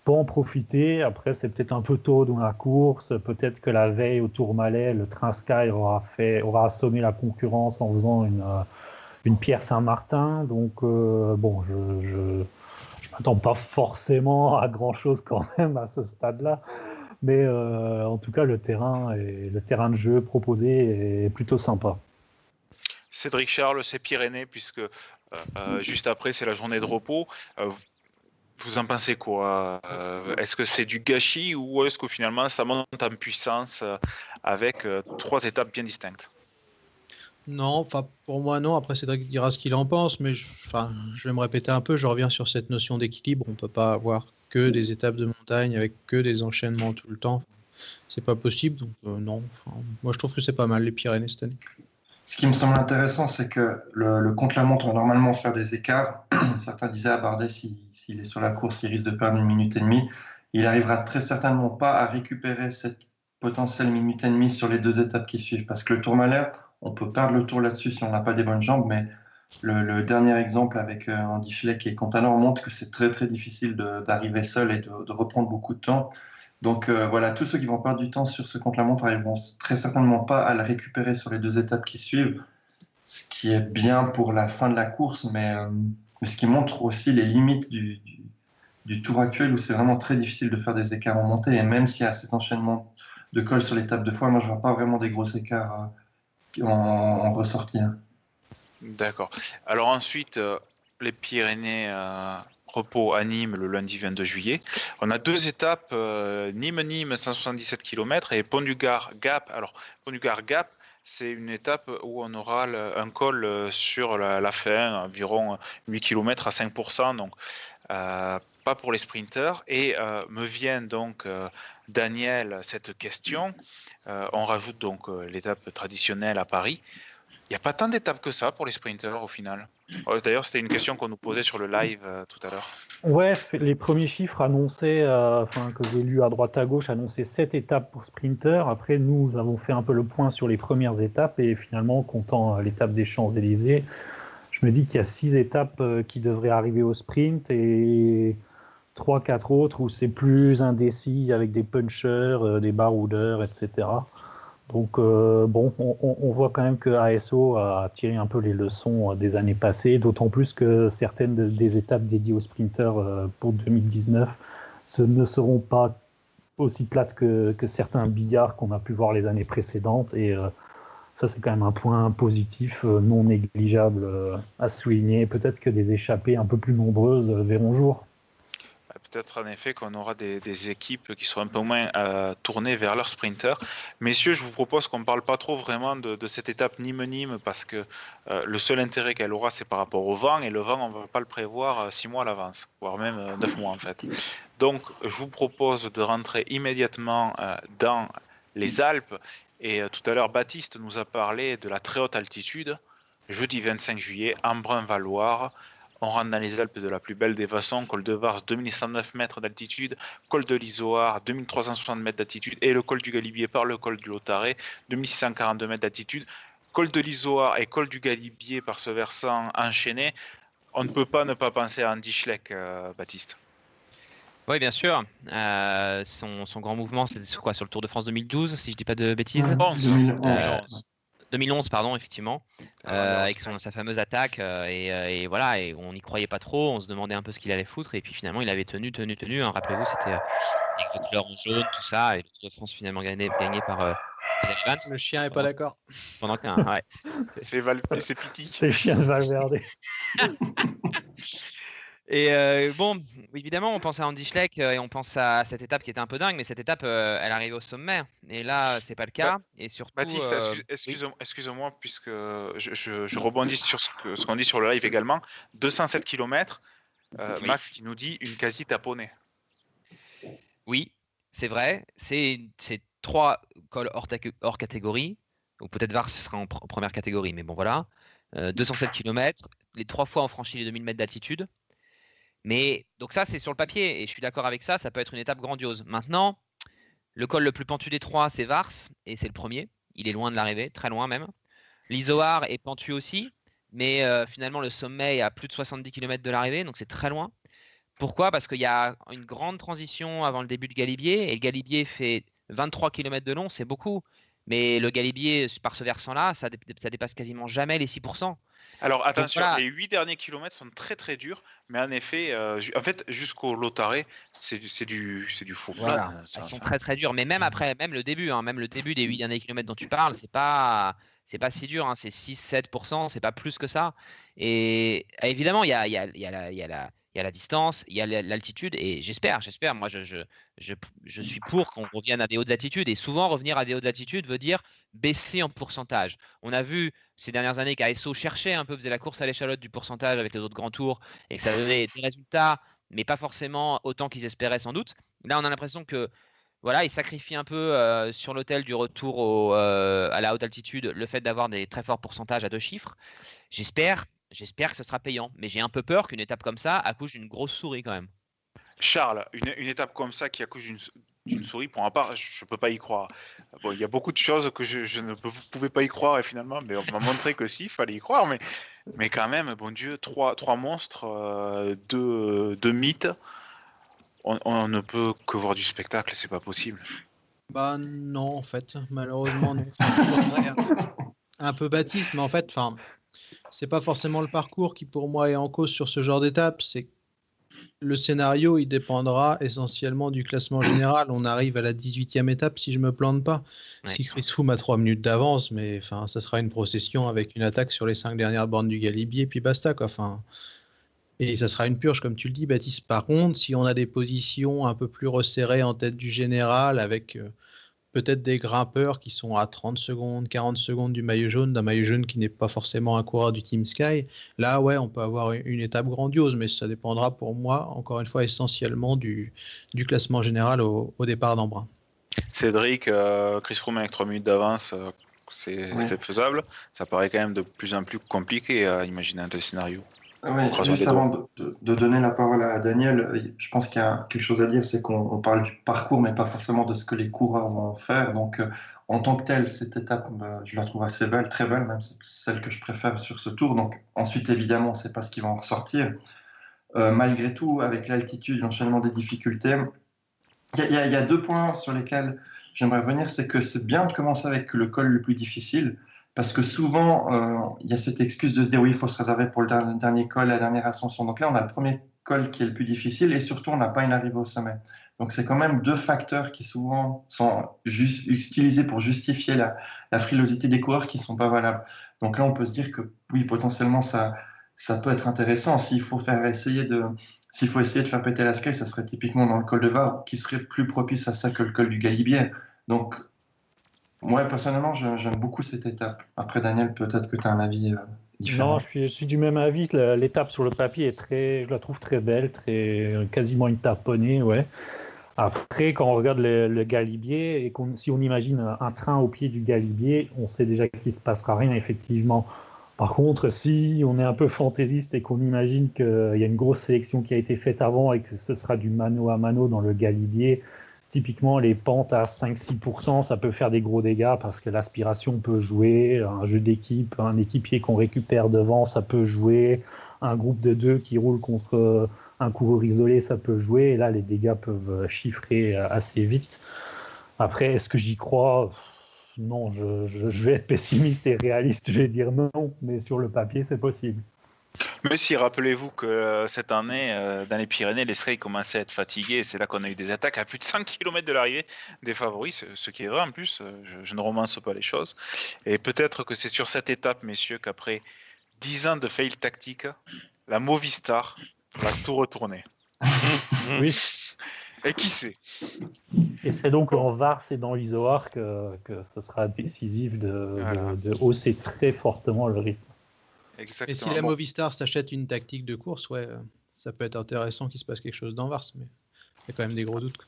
pour en profiter. Après, c'est peut-être un peu tôt dans la course. Peut-être que la veille au Tourmalet, le Train Sky aura, fait, aura assommé la concurrence en faisant une, euh, une Pierre Saint-Martin. Donc, euh, bon, je ne m'attends pas forcément à grand-chose quand même à ce stade-là. Mais euh, en tout cas, le terrain, et, le terrain de jeu proposé est plutôt sympa. Cédric Charles, c'est Pyrénées, puisque juste après, c'est la journée de repos. Vous en pensez quoi euh, Est-ce que c'est du gâchis ou est-ce que finalement ça monte en puissance euh, avec euh, trois étapes bien distinctes? Non, pour moi non. Après Cédric dira ce qu'il en pense, mais je, je vais me répéter un peu. Je reviens sur cette notion d'équilibre. On peut pas avoir que des étapes de montagne avec que des enchaînements tout le temps. C'est pas possible. Donc non. moi je trouve que c'est pas mal les Pyrénées cette année. Ce qui me semble intéressant, c'est que le, le contre-la-montre va normalement faire des écarts. Certains disaient à Bardet, s'il est sur la course, il risque de perdre une minute et demie. Il arrivera très certainement pas à récupérer cette potentielle minute et demie sur les deux étapes qui suivent. Parce que le Tourmalet, on peut perdre le tour là-dessus si on n'a pas des bonnes jambes, mais le, dernier exemple avec euh, Andy Schleck et Contanor montre que c'est très très difficile d'arriver seul et de, reprendre beaucoup de temps. Donc euh, voilà, tous ceux qui vont perdre du temps sur ce contre-la-montre n'arriveront très certainement pas à le récupérer sur les deux étapes qui suivent, ce qui est bien pour la fin de la course, mais, euh, ce qui montre aussi les limites du, tour actuel où c'est vraiment très difficile de faire des écarts en montée. Et même s'il y a cet enchaînement de col sur l'étape de fois, moi je vois pas vraiment des gros écarts euh, en, ressortie. Hein. D'accord. Alors ensuite, les Pyrénées repos à Nîmes le lundi 22 juillet. On a deux étapes, Nîmes-Nîmes 177 km et Pont-du-Gard-Gap. Alors Pont-du-Gard-Gap, c'est une étape où on aura un col sur la, fin, environ 8 km à 5%. Donc pas pour les sprinters. Et euh, me vient donc, euh, Daniel, cette question. Euh, on rajoute donc l'étape traditionnelle à Paris. Il n'y a pas tant d'étapes que ça pour les sprinters au final? D'ailleurs, c'était une question qu'on nous posait sur le live tout à l'heure. Ouais, les premiers chiffres annoncés, enfin que j'ai lu à droite à gauche, annonçaient 7 étapes pour sprinter. Après, nous avons fait un peu le point sur les premières étapes et finalement, comptant l'étape des Champs-Élysées, je me dis qu'il y a 6 étapes qui devraient arriver au sprint et trois, quatre autres où c'est plus indécis avec des punchers, euh, des baroudeurs, etc. Donc, euh, bon, on, voit quand même que ASO a tiré un peu les leçons euh, des années passées, d'autant plus que certaines des étapes dédiées aux sprinters pour 2019 ce ne seront pas aussi plates que, certains billards qu'on a pu voir les années précédentes. Et ça, c'est quand même un point positif non négligeable à souligner. Peut-être que des échappées un peu plus nombreuses verront jour peut-être en effet qu'on aura des, équipes qui seront un peu moins euh, tournées vers leurs sprinters. Messieurs, je vous propose qu'on ne parle pas trop vraiment de, cette étape Nîmes-Nîmes parce que euh, le seul intérêt qu'elle aura, c'est par rapport au vent et le vent, on ne va pas le prévoir euh, six mois à l'avance, voire même neuf mois en fait. Donc, je vous propose de rentrer immédiatement dans les Alpes. Et tout à l'heure, Baptiste nous a parlé de la très haute altitude. Jeudi 25 juillet, Embrun-Valoir, on rentre dans les Alpes de la plus belle des façons, col de Vars 2109 mètres d'altitude, col de l'Isoard 2360 mètres d'altitude et le col du Galibier par le col du Lotaré 2642 mètres d'altitude. Col de l'Isoard et col du Galibier par ce versant enchaîné. On ne peut pas ne pas penser à Andy Schleck, euh, Baptiste. Oui, bien sûr. Euh, son, grand mouvement, c'était quoi? Sur le Tour de France 2012, si je ne dis pas de bêtises? 2011, pardon, effectivement, ah, euh, avec sa fameuse attaque. Euh, euh, et, voilà, et on n'y croyait pas trop. On se demandait un peu ce qu'il allait foutre. Et puis finalement, il avait tenu, tenu, tenu. Hein. Rappelez-vous, c'était avec le couleur en jaune, tout ça. Et le Tour de France finalement gagné, gagné par. Le chien est pas d'accord. Pendant qu'un, ouais. c'est Val... c'est Piti. C'est le chien de Valverde. Et euh, bon, évidemment, on pense à Andy Schleck euh, et on pense à cette étape qui était un peu dingue, mais cette étape, euh, elle arrive au sommet. Et là, c'est pas le cas. et surtout, Baptiste, excuse-moi, puisque je, rebondis sur ce qu'on dit sur le live également. 207 km, Max qui nous dit une quasi taponnée. Oui, c'est vrai. C'est trois cols hors, hors catégorie, ou peut-être VAR, ce sera en première catégorie, mais bon, voilà. 207 km, les trois fois on franchit les 2000 mètres d'altitude. Mais donc ça, c'est sur le papier, et je suis d'accord avec ça, ça peut être une étape grandiose. Maintenant, le col le plus pentu des trois, c'est Vars, et c'est le premier. Il est loin de l'arrivée, très loin même. L'Isoar est pentu aussi, mais euh, finalement le sommet est à plus de 70 km de l'arrivée, donc c'est très loin. Pourquoi? Parce qu'il y a une grande transition avant le début du Galibier, et le Galibier fait 23 km de long, c'est beaucoup. Mais le Galibier, par ce versant-là, ça, ça dépasse quasiment jamais les 6%. Alors attention, les 8 derniers kilomètres sont très très durs, mais en effet, euh, en fait, jusqu'au Lotaré, c'est du, c'est du, c'est du faux voilà. Ils sont très très durs, mais même après, même le début, hein, même le début des 8 derniers kilomètres dont tu parles, c'est pas, c'est pas si dur, hein, c'est 6-7%, c'est pas plus que ça. Et évidemment, il y a, y, a, y, a y, a la, il y a la distance, il y a l'altitude, et j'espère, j'espère, moi je, suis pour qu'on revienne à des hautes altitudes, et souvent revenir à des hautes altitudes veut dire baisser en pourcentage. On a vu ces dernières années qu'ASO cherchait un peu, faisait la course à l'échalote du pourcentage avec les autres grands tours, et que ça donnait des résultats, mais pas forcément autant qu'ils espéraient sans doute. Là, on a l'impression que voilà, ils sacrifient un peu euh, sur l'hôtel du retour euh, à la haute altitude le fait d'avoir des très forts pourcentages à deux chiffres. J'espère J'espère que ce sera payant, mais j'ai un peu peur qu'une étape comme ça accouche d'une grosse souris quand même. Charles, une, étape comme ça qui accouche d'une souris, pour ma part, je ne peux pas y croire. Bon, il y a beaucoup de choses que je, ne pouvais pas y croire et finalement, mais on m'a montré que si, il fallait y croire. Mais, mais quand même, bon Dieu, trois, trois monstres, euh, deux, mythes, on, ne peut que voir du spectacle, c'est pas possible. Bah non, en fait, malheureusement, non. un peu Baptiste, mais en fait, enfin, c'est pas forcément le parcours qui pour moi est en cause sur ce genre d'étape, c'est le scénario, il dépendra essentiellement du classement général. On arrive à la 18e étape si je me plante pas. Si Chris Froome a 3 minutes d'avance, mais enfin, ça sera une procession avec une attaque sur les 5 dernières bornes du Galibier, puis basta quoi. Enfin, et ça sera une purge, comme tu le dis, Baptiste. Par contre, si on a des positions un peu plus resserrées en tête du général, avec euh, peut-être des grimpeurs qui sont à 30 secondes, 40 secondes du maillot jaune, d'un maillot jaune qui n'est pas forcément un coureur du Team Sky. Là, ouais, on peut avoir une étape grandiose, mais ça dépendra pour moi, encore une fois, essentiellement du, du classement général au, départ d'Embrun. Cédric, euh, Chris Froome avec 3 minutes d'avance, euh, c'est faisable. Ça paraît quand même de plus en plus compliqué à imaginer un tel scénario. Oui, juste avant de, donner la parole à Daniel, je pense qu'il y a quelque chose à dire, c'est qu'on parle du parcours, mais pas forcément de ce que les coureurs vont faire. Donc, euh, en tant que telle, cette étape, euh, je la trouve assez belle, très belle, même celle que je préfère sur ce tour. Donc, ensuite, évidemment, on ne sait pas ce qui va en ressortir. Euh, malgré tout, avec l'altitude, l'enchaînement des difficultés, il y, y, a deux points sur lesquels j'aimerais revenir. C'est que c'est bien de commencer avec le col le plus difficile. Parce que souvent, euh, il y a cette excuse de se dire oui, il faut se réserver pour le dernier, col, la dernière ascension. Donc là, on a le premier col qui est le plus difficile et surtout, on n'a pas une arrivée au sommet. Donc c'est quand même deux facteurs qui souvent sont utilisés pour justifier la, frilosité des coureurs qui ne sont pas valables. Donc là, on peut se dire que oui, potentiellement, ça, ça peut être intéressant. S'il faut faire essayer de, s'il faut essayer de faire péter la sky, ça serait typiquement dans le col de Var, qui serait plus propice à ça que le col du Galibier. Donc moi, personnellement, j'aime beaucoup cette étape. Après, Daniel, peut-être que tu as un avis euh, différent. Non, je suis, du même avis. L'étape sur le papier est très, je la trouve très belle, très, quasiment une taponnée, ouais. Après, quand on regarde le, galibier et si on imagine un train au pied du galibier, on sait déjà qu'il ne se passera rien, effectivement. Par contre, si on est un peu fantaisiste et qu'on imagine qu'il y a une grosse sélection qui a été faite avant et que ce sera du mano à mano dans le galibier, typiquement les pentes à 5-6%, ça peut faire des gros dégâts parce que l'aspiration peut jouer, un jeu d'équipe, un équipier qu'on récupère devant, ça peut jouer, un groupe de deux qui roule contre un coureur isolé, ça peut jouer, et là les dégâts peuvent chiffrer assez vite. Après, est-ce que j'y crois? Non, je, je vais être pessimiste et réaliste, je vais dire non, mais sur le papier, c'est possible. Mais si, rappelez-vous que euh, cette année, euh, dans les Pyrénées, les Strays commençaient à être fatigués. C'est là qu'on a eu des attaques à plus de 100 km de l'arrivée des favoris, ce qui est vrai en plus. Euh, je, ne romance pas les choses. Et peut-être que c'est sur cette étape, messieurs, qu'après 10 ans de fail tactique, la Movistar va tout retourner. oui. Et qui sait? Et c'est donc en Vars et dans l'Isoar que, ce sera décisif de hausser très fortement le rythme. Et si la Movistar s'achète une tactique de course, ouais, ça peut être intéressant qu'il se passe quelque chose dans Vars, mais il y a quand même des gros doutes.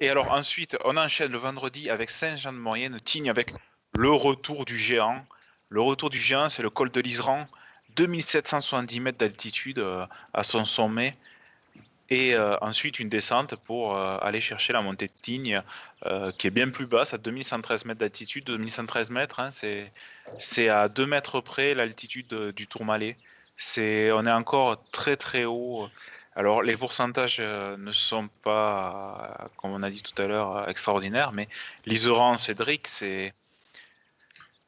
Et alors ensuite, on enchaîne le vendredi avec Saint-Jean-de-Maurienne, Tignes avec le retour du géant. Le retour du géant, c'est le col de l'Isran, 2770 mètres d'altitude euh, à son sommet et euh, ensuite une descente pour euh, aller chercher la montée de Tignes, euh, qui est bien plus basse, à 2113 mètres d'altitude. 2113 mètres, hein, c'est à 2 mètres près l'altitude du Tourmalet. On est encore très très haut. Alors les pourcentages ne sont pas, comme on a dit tout à l'heure, extraordinaires, mais l'Iseran, Cédric, c'est...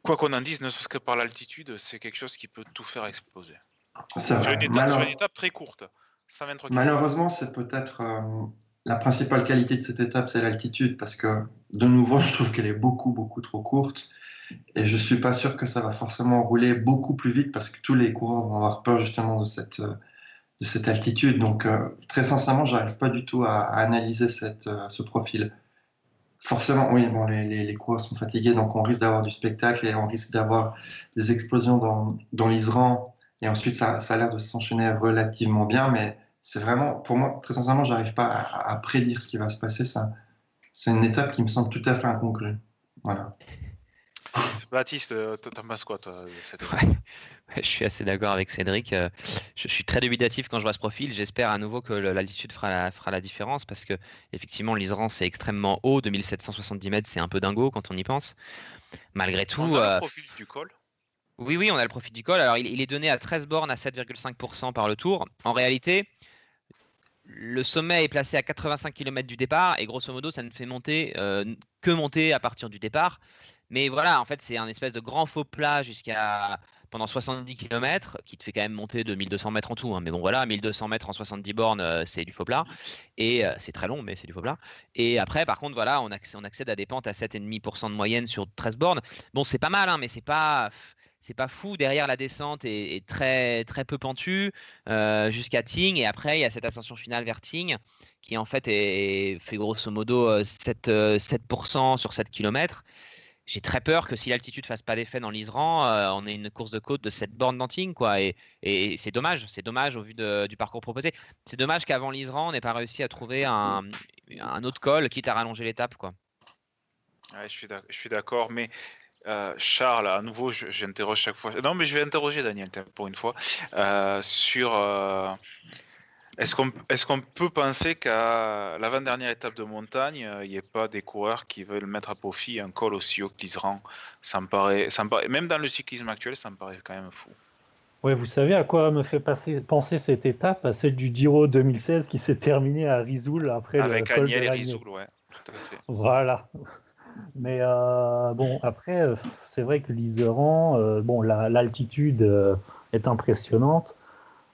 Quoi qu'on en dise, ne serait-ce que par l'altitude, c'est quelque chose qui peut tout faire exploser. C'est une, une étape très courte. Malheureusement, c'est peut-être euh, la principale qualité de cette étape, c'est l'altitude, parce que de nouveau, je trouve qu'elle est beaucoup, beaucoup trop courte. Et je ne suis pas sûr que ça va forcément rouler beaucoup plus vite, parce que tous les coureurs vont avoir peur justement de cette, euh, de cette altitude. Donc, très sincèrement, j'arrive pas du tout à, analyser cette, ce profil. Forcément, oui, bon, les, les, coureurs sont fatigués, donc on risque d'avoir du spectacle et on risque d'avoir des explosions dans, dans l'Isran. Et ensuite, ça a l'air de s'enchaîner relativement bien, mais c'est vraiment, pour moi, très sincèrement, j'arrive pas à, prédire ce qui va se passer. Ça, c'est une étape qui me semble tout à fait incongrue. Voilà. Baptiste, euh, t'en penses quoi, toi Je suis assez d'accord avec Cédric. Euh, je suis très dubitatif quand je vois ce profil. J'espère à nouveau que l'altitude fera la, fera la différence parce que, effectivement, l'Isran, c'est extrêmement haut. 2770 mètres, c'est un peu dingo quand on y pense. Malgré tout. On a le euh, profil du col? Oui, oui, on a le profil du col. Alors, il, est donné à 13 bornes à 7,5% par le tour. En réalité, le sommet est placé à 85 km du départ et grosso modo, ça ne fait monter que monter à partir du départ. Mais voilà, en fait, c'est un espèce de grand faux plat jusqu'à pendant 70 km, qui te fait quand même monter de 1200 mètres en tout. Hein. Mais bon, voilà, 1200 mètres en 70 bornes, euh, c'est du faux plat. Et euh, c'est très long, mais c'est du faux plat. Et après, par contre, voilà, on, on accède à des pentes à 7,5% de moyenne sur 13 bornes. Bon, c'est pas mal, hein, mais c'est pas c'est pas fou. Derrière, la descente est, très, très peu pentue euh, jusqu'à Ting. Et après, il y a cette ascension finale vers Ting qui en fait est, fait grosso modo 7, 7% sur 7 km j'ai très peur que si l'altitude fasse pas d'effet dans l'Isran, euh, on ait une course de côte de cette borne d'Anting, quoi. Et, c'est dommage, c'est dommage au vu du parcours proposé. C'est dommage qu'avant l'Isran, on n'ait pas réussi à trouver un, autre col, quitte à rallonger l'étape, quoi. Je suis d'accord, mais euh, Charles, à nouveau, j'interroge chaque fois. Non, mais je vais interroger Daniel pour une fois euh, sur est-ce qu'on est peut penser qu'à l'avant-dernière étape de montagne, il n'y ait pas des coureurs qui veulent mettre à profit un col aussi haut que ça me, paraît, ça me paraît, Même dans le cyclisme actuel, ça me paraît quand même fou. Oui, vous savez à quoi me fait passer, penser cette étape? À celle du Giro 2016 qui s'est terminée à Rizoul après Avec le col Agnel et Rizoul, ouais. Tout à fait. Voilà. Mais euh, bon, après, euh, c'est vrai que l'Iseran, euh, bon, l'altitude est impressionnante.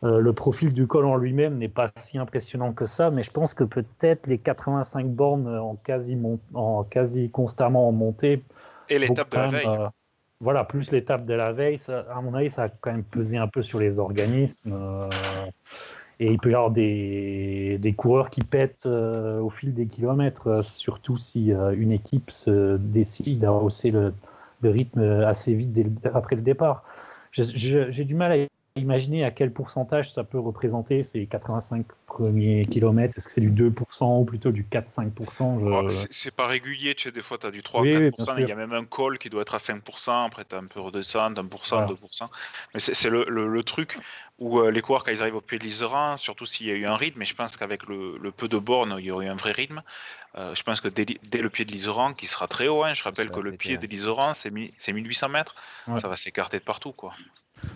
Le profil du col en lui-même n'est pas si impressionnant que ça, mais je pense que peut-être les 85 bornes en quasi, en quasi constamment en montée. Et l'étape de la veille. Voilà, plus l'étape de la veille, à mon avis, ça a quand même pesé un peu sur les organismes. Euh, et il peut y avoir des, des coureurs qui pètent au fil des kilomètres, surtout si une équipe se décide à hausser le, rythme assez vite après le départ. J'ai du mal à Imaginez à quel pourcentage ça peut représenter ces 85 premiers kilomètres. Est-ce que c'est du 2% ou plutôt du 4-5% je... C'est pas régulier, tu sais, des fois tu as du 3-4%, il y a même un col qui doit être à 5%, après tu as un peu redescendre, 1%, 2%. Mais c'est le, le, truc où euh, les coureurs, quand ils arrivent au pied de l'Iseran, surtout s'il y a eu un rythme, et je pense qu'avec le, le, peu de bornes, il y aurait eu un vrai rythme, euh, je pense que dès, le pied de l'Iseran, qui sera très haut, hein, je rappelle que le pied de l'Iseran, c'est 1800 mètres, ça va s'écarter de partout. quoi.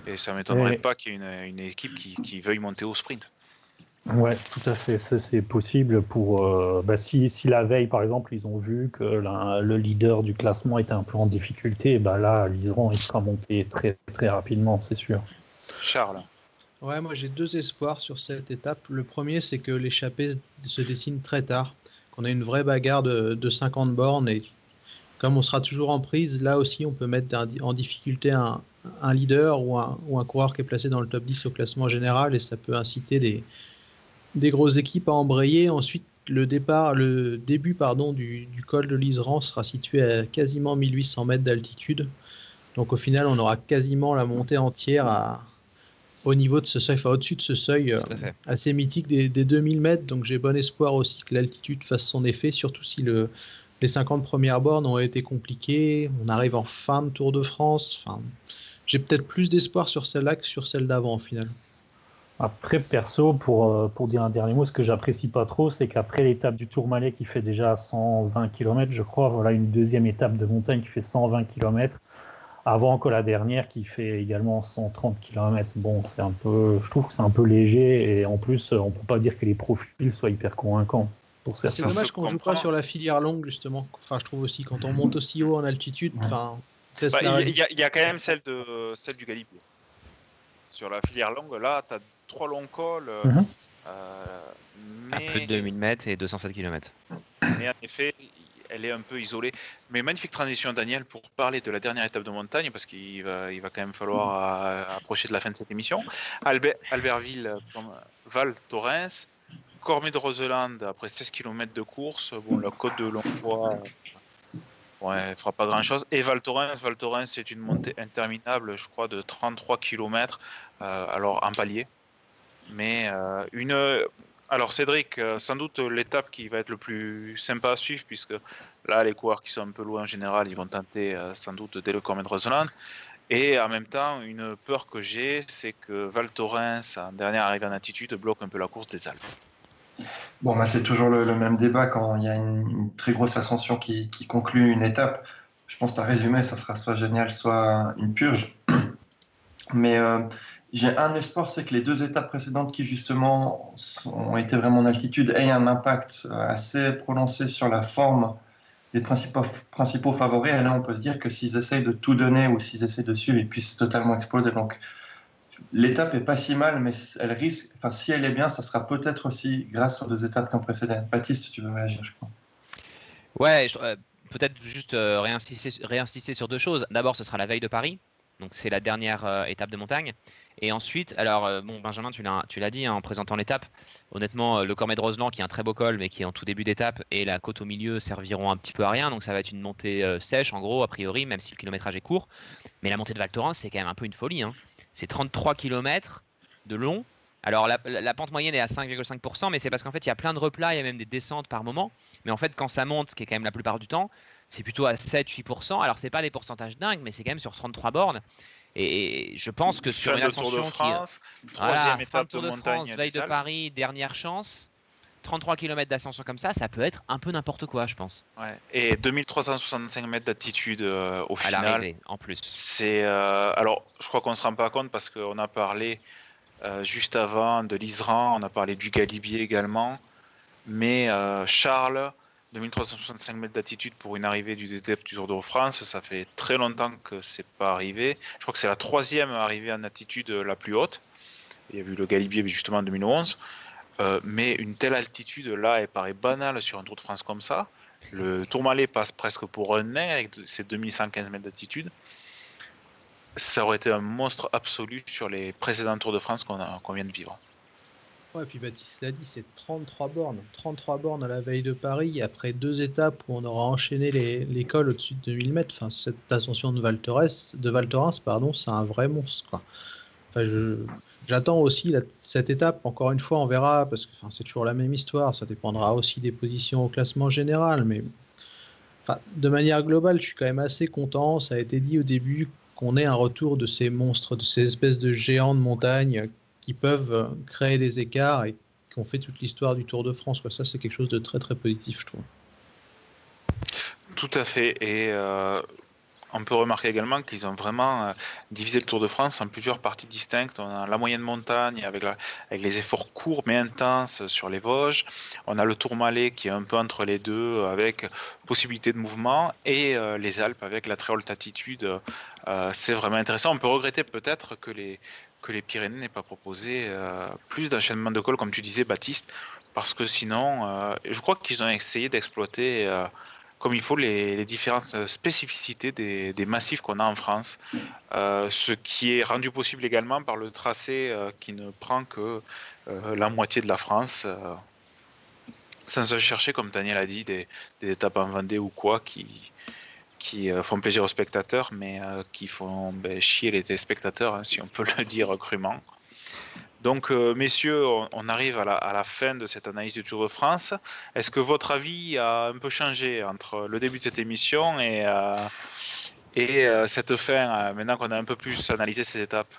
Et ça ne m'étonnerait pas qu'il y ait une, équipe qui, veuille monter au sprint. Ouais, tout à fait. Ça, c'est possible pour. Euh, bah, si, la veille, par exemple, ils ont vu que le leader du classement était un peu en difficulté, bah là, l'Iseran, il sera monté très, très rapidement, c'est sûr. Charles. Ouais, moi j'ai deux espoirs sur cette étape. Le premier, c'est que l'échappée se dessine très tard, qu'on a une vraie bagarre de, de 50 bornes et comme on sera toujours en prise, là aussi on peut mettre en difficulté un, un leader ou un, ou un, coureur qui est placé dans le top 10 au classement général et ça peut inciter des, des grosses équipes à embrayer. Ensuite, le, départ, le début pardon, du, du col de l'Isran sera situé à quasiment 1800 mètres d'altitude. Donc au final, on aura quasiment la montée entière à, au niveau de ce seuil, enfin au-dessus de ce seuil euh, assez mythique des, des, 2000 mètres. Donc j'ai bon espoir aussi que l'altitude fasse son effet, surtout si le, les 50 premières bornes ont été compliquées. On arrive en fin de Tour de France. Enfin, j'ai peut-être plus d'espoir sur celle-là que sur celle d'avant, au final. Après, perso, pour, euh, pour dire un dernier mot, ce que j'apprécie pas trop, c'est qu'après l'étape du Tourmalet qui fait déjà 120 km, je crois, voilà une deuxième étape de montagne qui fait 120 km, avant que la dernière qui fait également 130 km. Bon, c'est un peu, je trouve que c'est un peu léger et en plus, on peut pas dire que les profils soient hyper convaincants. C'est dommage qu'on joue pas sur la filière longue, justement. Enfin, je trouve aussi, quand on monte aussi haut en altitude, enfin, il y, a quand même celle, de, celle du Galibier. Sur la filière longue, là, tu as trois longs cols. Euh, mhm. euh, à plus de 2000 mètres et 207 km. Mais en effet, elle est un peu isolée. Mais magnifique transition, Daniel, pour parler de la dernière étape de montagne, parce qu'il va, il va quand même falloir euh, approcher de la fin de cette émission. Albert, Albertville, Val Thorens, Cormet de Roseland, après 16 km de course. Bon, la côte de Longfoy, ouais, ne fera pas grand-chose. Et Val Thorens, Val c'est une montée interminable, je crois, de 33 km, euh, alors en palier. Mais euh, une, alors Cédric, euh, sans doute l'étape qui va être le plus sympa à suivre, puisque là les coureurs qui sont un peu loin en général, ils vont tenter sans doute dès le Cormet de Roseland. Et en même temps, une peur que j'ai, c'est que Val Thorens, en dernière arrivée en altitude, bloque un peu la course des Alpes. Bon, bah, c'est toujours le, même débat quand il y a une, très grosse ascension qui, conclut une étape. Je pense que ta résumé, ça sera soit génial, soit une purge. Mais euh, j'ai un espoir, c'est que les deux étapes précédentes qui justement ont été vraiment en altitude aient un impact assez prononcé sur la forme des principaux, favoris. Et là, on peut se dire que s'ils essayent de tout donner ou s'ils essayent de suivre, ils puissent totalement exploser. L'étape est pas si mal, mais elle risque, enfin, si elle est bien, ça sera peut-être aussi grâce aux deux étapes comme précédent. Baptiste, tu veux réagir, je crois. Ouais, euh, peut-être juste euh, réinsister, sur deux choses. D'abord, ce sera la veille de Paris. Donc, c'est la dernière euh, étape de montagne. Et ensuite, alors, bon, Benjamin, tu l'as dit hein, en présentant l'étape. Honnêtement, le Cormet de Roseland, qui est un très beau col, mais qui est en tout début d'étape, et la côte au milieu serviront un petit peu à rien. Donc, ça va être une montée sèche, en gros, a priori, même si le kilométrage est court. Mais la montée de Val Thorens, c'est quand même un peu une folie. Hein. C'est 33 km de long. Alors, la, pente moyenne est à 5,5%, mais c'est parce qu'en fait, il y a plein de replats, il y a même des descentes par moment. Mais en fait, quand ça monte, ce qui est quand même la plupart du temps, c'est plutôt à 7-8%. Alors, c'est pas des pourcentages dingues, mais c'est quand même sur 33 bornes. Et je pense que sur une ascension de France, qui troisième étape de, montagne, France, veille de Paris, dernière chance. 33 km d'ascension comme ça, ça peut être un peu n'importe quoi, je pense. Ouais. Et 2365 mètres d'altitude euh, au final. en plus. C'est euh, alors, je crois qu'on ne se rend pas compte parce qu'on a parlé euh, juste avant de l'Isran, on a parlé du Galibier également, mais Charles 2365 mètres d'altitude pour une arrivée du DTF du Tour de France, ça fait très longtemps que c'est pas arrivé. Je crois que c'est la troisième arrivée en altitude la plus haute. Il y a eu le Galibier justement en 2011. Euh, mais une telle altitude là, elle paraît banale sur un Tour de France comme ça. Le Tourmalet passe presque pour un nain avec ses 2115 mètres d'altitude. Ça aurait été un monstre absolu sur les précédents Tours de France qu'on vient de vivre. Ouais, puis Baptiste l'a dit, c'est 33 bornes. 33 bornes à la veille de Paris, après deux étapes où on aura enchaîné les, cols au-dessus de 2000 mètres. Cette ascension de Val de c'est un vrai monstre. Enfin, j'attends aussi cette étape. Encore une fois, on verra, parce que c'est toujours la même histoire. Ça dépendra aussi des positions au classement général. Mais de manière globale, je suis quand même assez content. Ça a été dit au début qu'on ait un retour de ces monstres, de ces espèces de géants de montagne qui peuvent euh, créer des écarts et qui ont fait toute l'histoire du Tour de France. Ça, c'est quelque chose de très très positif, je trouve. Tout à fait. Et euh, on peut remarquer également qu'ils ont vraiment euh, divisé le Tour de France en plusieurs parties distinctes. On a la moyenne montagne avec, les efforts courts mais intenses sur les Vosges. On a le Tour Malais qui est un peu entre les deux avec possibilité de mouvement et les Alpes avec la très haute altitude. c'est vraiment intéressant. On peut regretter peut-être que les, Pyrénées n'aient pas proposé euh, plus d'enchaînement de cols, comme tu disais, Baptiste, parce que sinon, euh, je crois qu'ils ont essayé d'exploiter euh, comme il faut les, différentes spécificités des, massifs qu'on a en France, ce qui est rendu possible également par le tracé qui ne prend que la moitié de la France. sans chercher, comme Daniel a dit, des, des étapes en Vendée ou quoi qui, qui euh, font plaisir aux spectateurs, mais euh, qui font ben, chier les téléspectateurs, hein, si on peut le dire crûment. Donc, euh, messieurs, on, arrive à la, fin de cette analyse du Tour de France. Est-ce que votre avis a un peu changé entre le début de cette émission et, et cette fin, maintenant qu'on a un peu plus analysé ces étapes?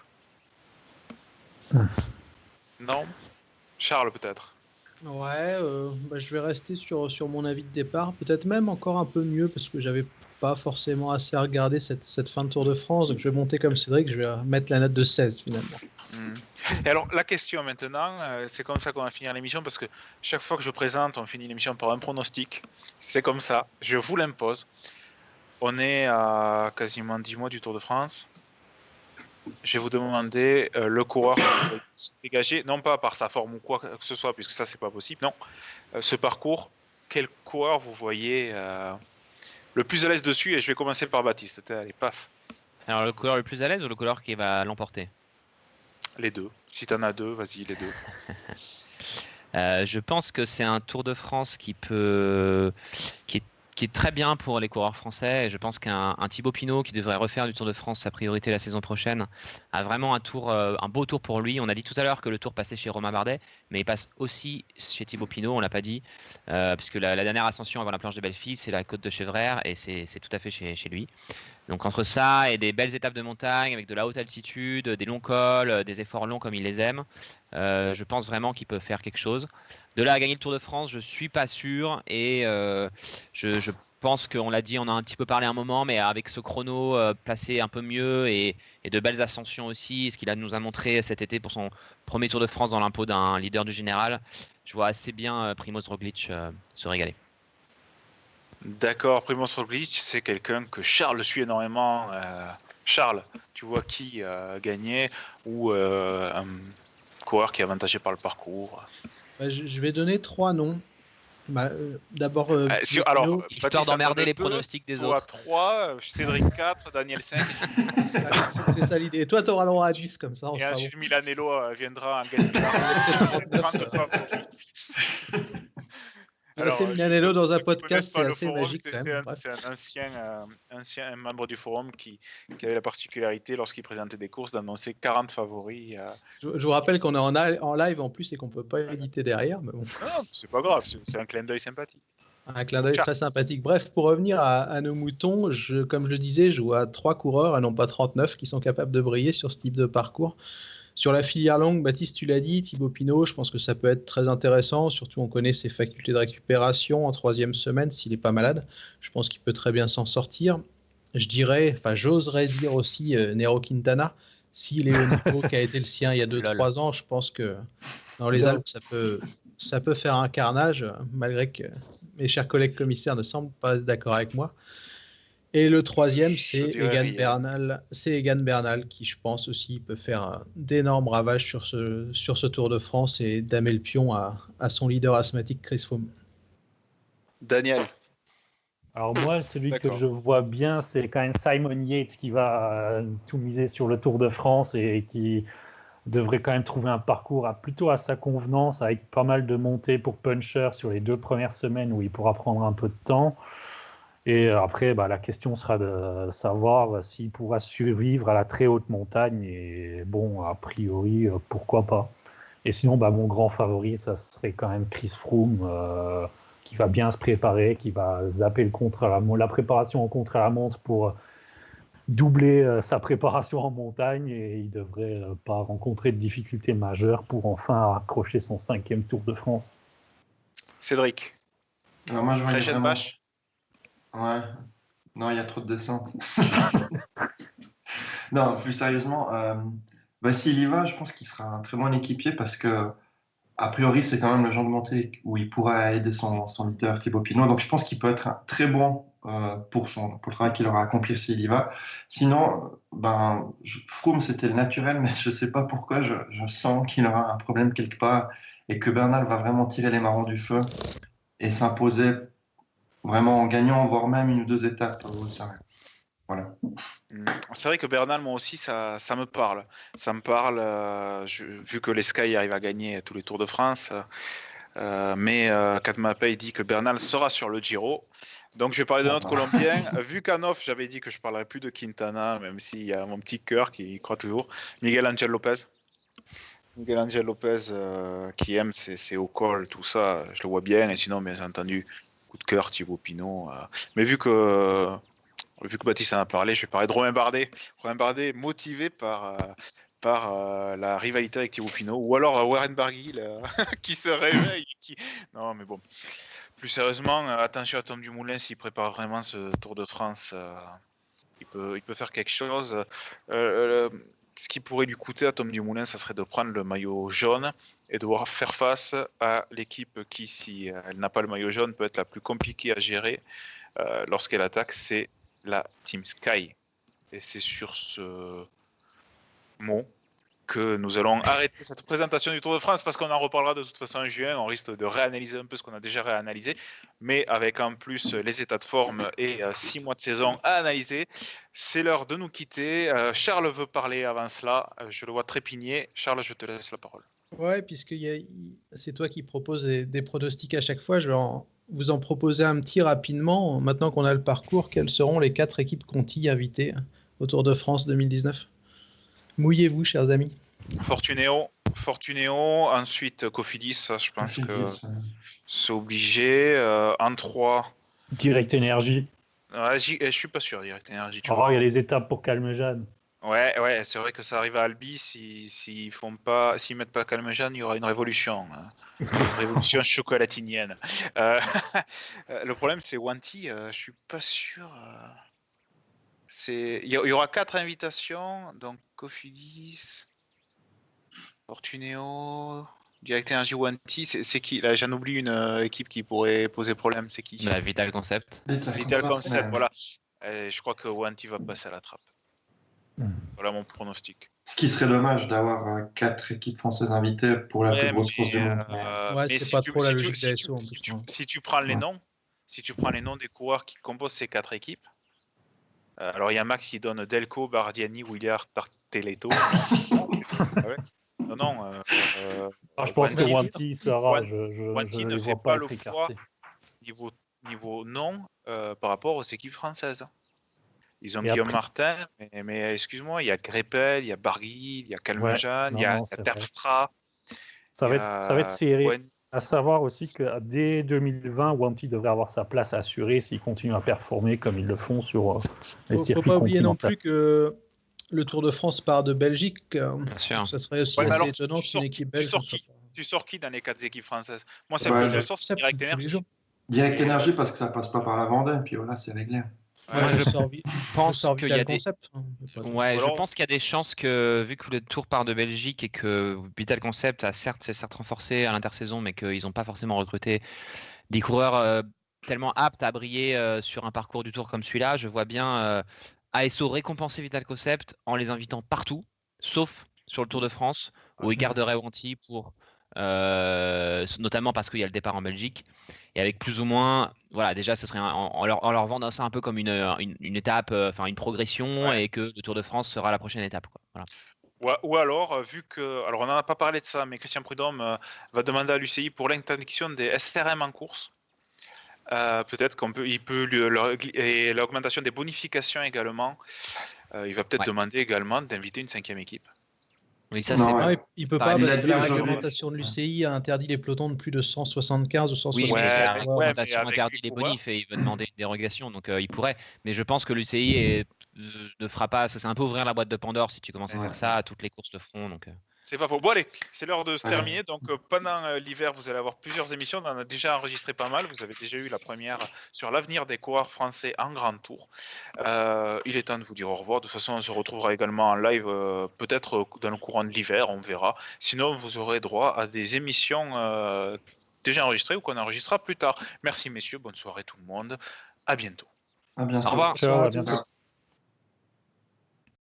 Non? Charles, peut-être Ouais, bah, je vais rester sur, sur mon avis de départ. Peut-être même encore un peu mieux parce que j'avais pas forcément assez regardé cette, cette, fin de Tour de France. Je vais monter comme Cédric, je vais mettre la note de 16 finalement. Hmm. Et alors la question maintenant, euh, c'est comme ça qu'on va finir l'émission parce que chaque fois que je présente, on finit l'émission par un pronostic. C'est comme ça, je vous l'impose. On est à quasiment 10 mois du Tour de France. Je vais vous demander euh, le coureur se dégager, non pas par sa forme ou quoi que ce soit, puisque ça c'est pas possible, non. Euh, ce parcours quel coureur vous voyez le plus à l'aise dessus Et je vais commencer par Baptiste. Allez, paf. Alors, le coureur le plus à l'aise ou le coureur qui va l'emporter? Les deux. Si tu en as deux, vas-y, les deux. je pense que c'est un Tour de France qui peut, qui est qui est très bien pour les coureurs français. Et je pense qu'un Thibaut Pinot qui devrait refaire du Tour de France sa priorité la saison prochaine a vraiment un tour, euh, un beau tour pour lui. On a dit tout à l'heure que le tour passait chez Romain Bardet, mais il passe aussi chez Thibaut Pinot. On l'a pas dit, euh, puisque la, dernière ascension avant la planche de Belleville, c'est la côte de Chevrère et c'est tout à fait chez lui. Donc entre ça et des belles étapes de montagne avec de la haute altitude, des longs cols, euh, des efforts longs comme il les aime, euh, je pense vraiment qu'il peut faire quelque chose. De là à gagner le Tour de France, je suis pas sûr et euh, je, pense qu'on l'a dit, on a un petit peu parlé un moment, mais avec ce chrono placé un peu mieux et, de belles ascensions aussi, ce qu'il a nous a montré cet été pour son premier Tour de France dans l'impôt d'un leader du général, je vois assez bien Primoz Roglic se régaler. D'accord, Primoz Roglic, c'est quelqu'un que Charles suit énormément. Euh, Charles, tu vois qui a gagné ou euh, un coureur qui est avantagé par le parcours? Bah, je, vais donner trois noms. Bah, euh, d'abord, alors, histoire d'emmerder les pronostics des autres. 3, Cédric 4, Daniel 5. c'est ça l'idée. Et toi, tu auras le droit à 10 comme ça. On et ensuite, Milanello viendra en gagnant. Alors, c'est Milanello dans un podcast, c'est assez magique. C'est un, ancien, euh, ancien membre du forum qui, qui avait la particularité, lorsqu'il présentait des courses, d'annoncer 40 favoris. Euh, je, vous rappelle qu'on est en, en, live en plus et qu'on ne peut pas éditer derrière. Mais bon. c'est pas grave, c'est un clin d'œil sympathique. Un clin d'œil très sympathique. Bref, pour revenir à, à nos moutons, je, comme je le disais, je vois trois coureurs, et non pas 39, qui sont capables de briller sur ce type de parcours. Sur la filière longue, Baptiste, tu l'as dit, Thibaut Pinot, je pense que ça peut être très intéressant. Surtout, on connaît ses facultés de récupération en troisième semaine s'il n'est pas malade. Je pense qu'il peut très bien s'en sortir. Je dirais, enfin, j'oserais dire aussi euh, Nero Quintana. S'il est au niveau qui a été le sien il y a 2-3 ans, je pense que dans les Alpes, ça peut, ça peut faire un carnage, malgré que mes chers collègues commissaires ne semblent pas d'accord avec moi. Et le troisième, c'est Egan Bernal. C'est Egan Bernal qui, je pense aussi, peut faire d'énormes ravages sur ce, sur ce Tour de France et damer le pion à, à son leader asthmatique Chris Froome. Daniel. Alors moi, celui que je vois bien, c'est quand même Simon Yates qui va euh, tout miser sur le Tour de France et qui devrait quand même trouver un parcours à, plutôt à sa convenance, avec pas mal de montées pour Puncher sur les deux premières semaines où il pourra prendre un peu de temps. Et après, bah, la question sera de savoir s'il pourra survivre à la très haute montagne. Et bon, a priori, euh, pourquoi pas. Et sinon, bah, mon grand favori, ça serait quand même Chris Froome, euh, qui va bien se préparer, qui va zapper le contre à la, la préparation en contre à la montre pour doubler euh, sa préparation en montagne. Et il devrait pas rencontrer de difficultés majeures pour enfin accrocher son cinquième Tour de France. Cédric. Alors moi, je vraiment... Ouais. Non, il y a trop de descente. non, plus sérieusement, euh, bah, s'il y va, je pense qu'il sera un très bon équipier parce que, a priori, c'est quand même le genre de montée où il pourra aider son, son leader Thibaut Pinot. Donc, je pense qu'il peut être très bon euh, pour, son, pour le travail qu'il aura accompli s'il y va. Sinon, ben, Froome, c'était le naturel, mais je ne sais pas pourquoi. Je, je sens qu'il aura un problème quelque part et que Bernal va vraiment tirer les marrons du feu et s'imposer vraiment en gagnant, voire même une ou deux étapes au Voilà. Mm. C'est vrai que Bernal, moi aussi, ça, ça me parle. Ça me parle, euh, vu que les Sky arrivent à gagner tous les Tours de France. Euh, mais euh, Katmapay dit que Bernal sera sur le Giro. Donc je vais parler de notre Colombien. vu qu'en off, j'avais dit que je ne parlerais plus de Quintana, même s'il y a mon petit cœur qui croit toujours. Miguel Angel Lopez. Miguel Angel Lopez euh, qui aime ses, hauts cols, tout ça, je le vois bien. Et sinon, bien entendu, de cœur, Thibaut Pinot. Euh. Mais vu que, vu que Baptiste en a parlé, je vais parler de Romain Bardet. Romain Bardet motivé par, euh, par euh, la rivalité avec Thibaut Pinot, ou alors Warren Barguil qui se réveille. Non, mais bon. Plus sérieusement, attention à Tom Dumoulin s'il prépare vraiment ce Tour de France. il, peut, il peut faire quelque chose. ce qui pourrait lui coûter à Tom Dumoulin, ça serait de prendre le maillot jaune et devoir faire face à l'équipe qui, si elle n'a pas le maillot jaune, peut être la plus compliquée à gérer euh, lorsqu'elle attaque, c'est la Team Sky. Et c'est sur ce mot que nous allons arrêter cette présentation du Tour de France parce qu'on en reparlera de toute façon en juin. On risque de réanalyser un peu ce qu'on a déjà réanalysé, mais avec en plus les états de forme et six mois de saison à analyser. C'est l'heure de nous quitter. Charles veut parler avant cela. Je le vois trépigner. Charles, je te laisse la parole. Ouais, puisque c'est toi qui proposes des, pronostics à chaque fois, je vais vous en proposer un petit rapidement. Maintenant qu'on a le parcours, quelles seront les quatre équipes Conti invitées au Tour de France 2019 Mouillez-vous, chers amis. Fortunéo, Fortunéo, ensuite Cofidis, je pense que c'est obligé. Euh, en 3. Direct Énergie. Ouais, je suis pas sûr, Direct Énergie. il y a les étapes pour Calme Jeanne. Ouais, ouais, c'est vrai que ça arrive à Albi. S'ils si, font pas, s'ils mettent pas Calme Jeanne, il y aura une révolution. Hein. Une révolution chocolatinienne. Euh, le problème, c'est Wanty. Euh, je suis pas sûr. C'est, il y, aura quatre invitations, donc Cofidis, Fortunéo, Direct Energy Wanty. C'est qui? Là, j'en oublie une euh, équipe qui pourrait poser problème. C'est qui? La Vital Concept. Vital, Concept, voilà. je crois que Wanty va passer à la trappe. Hmm. Voilà mon pronostic. Ce qui serait dommage d'avoir euh, quatre équipes françaises invitées pour la plus grosse course du monde. Euh, ouais, si, tu, prends les noms, si tu prends les noms des coureurs qui composent ces quatre équipes, euh, alors il y a Max qui donne Delco, Bardiani, Willard, Tarteletto. Non, non. Ah, je pense que Wanty sera. Je, je, Wanty ne fait pas, le poids niveau, niveau nom par rapport aux équipes françaises. Ils ont Guillaume Martin, mais, excuse-moi, il y a Greppel, il y a Barguil, il y a Calmejean, il y a, Terpstra. Ça va, être, ça va être serré. À savoir aussi que dès 2020, Wanty devrait avoir sa place assurée s'ils continuent à performer comme ils le font sur euh, les circuits Il ne faut pas oublier non plus que le Tour de France part de Belgique. Bien sûr. Ça serait aussi assez étonnant qu'une équipe belge. Tu sors, qui, dans les quatre équipes françaises? Moi, c'est ouais, je sors Direct Énergie. Direct Énergie parce que ça passe pas par la Vendée, puis voilà, c'est réglé je pense qu'il y a des... Ouais, je pense qu'il y a des chances que, vu que le tour part de Belgique et que Vital Concept a certes, s'est certes renforcé à l'intersaison, mais qu'ils n'ont pas forcément recruté des coureurs euh, tellement aptes à briller euh, sur un parcours du tour comme celui-là, je vois bien euh, ASO récompenser Vital Concept en les invitant partout, sauf sur le Tour de France, où ils garderaient Wanty pour euh, notamment parce qu'il y a le départ en Belgique. Et avec plus ou moins, voilà, déjà, ce serait en, leur, en, leur, vendant ça un peu comme une, une, étape, euh, enfin une progression, et que le Tour de France sera la prochaine étape. Voilà. Ou, alors, euh, vu que, alors on n'en a pas parlé de ça, mais Christian Prudhomme va demander à l'UCI pour l'interdiction des SRM en course. peut-être qu'on peut, il peut et l'augmentation des bonifications également. il va peut-être demander également d'inviter une cinquième équipe. Oui, ça, c'est. Il peut pas, parce que la réglementation de l'UCI a interdit les pelotons de plus de 175 ou 175. Oui, la réglementation interdit les bonifs et il veut demander une dérogation, donc euh, il pourrait. Mais je pense que l'UCI ne fera pas. Ça, c'est un peu ouvrir la boîte de Pandore si tu commences à faire ça. Toutes les courses le feront. Donc, euh. C'est pas faux. Bon, allez, c'est l'heure de se terminer. Donc, euh, pendant euh, l'hiver, vous allez avoir plusieurs émissions. On en a déjà enregistré pas mal. Vous avez déjà eu la première sur l'avenir des coureurs français en grand tour. Euh, il est temps de vous dire au revoir. De toute façon, on se retrouvera également en live, peut-être dans le courant de l'hiver, on verra. Sinon, vous aurez droit à des émissions déjà enregistrées ou qu'on enregistrera plus tard. Merci, messieurs. Bonne soirée, tout le monde. À bientôt. À bientôt. Au revoir. Ciao, à bientôt.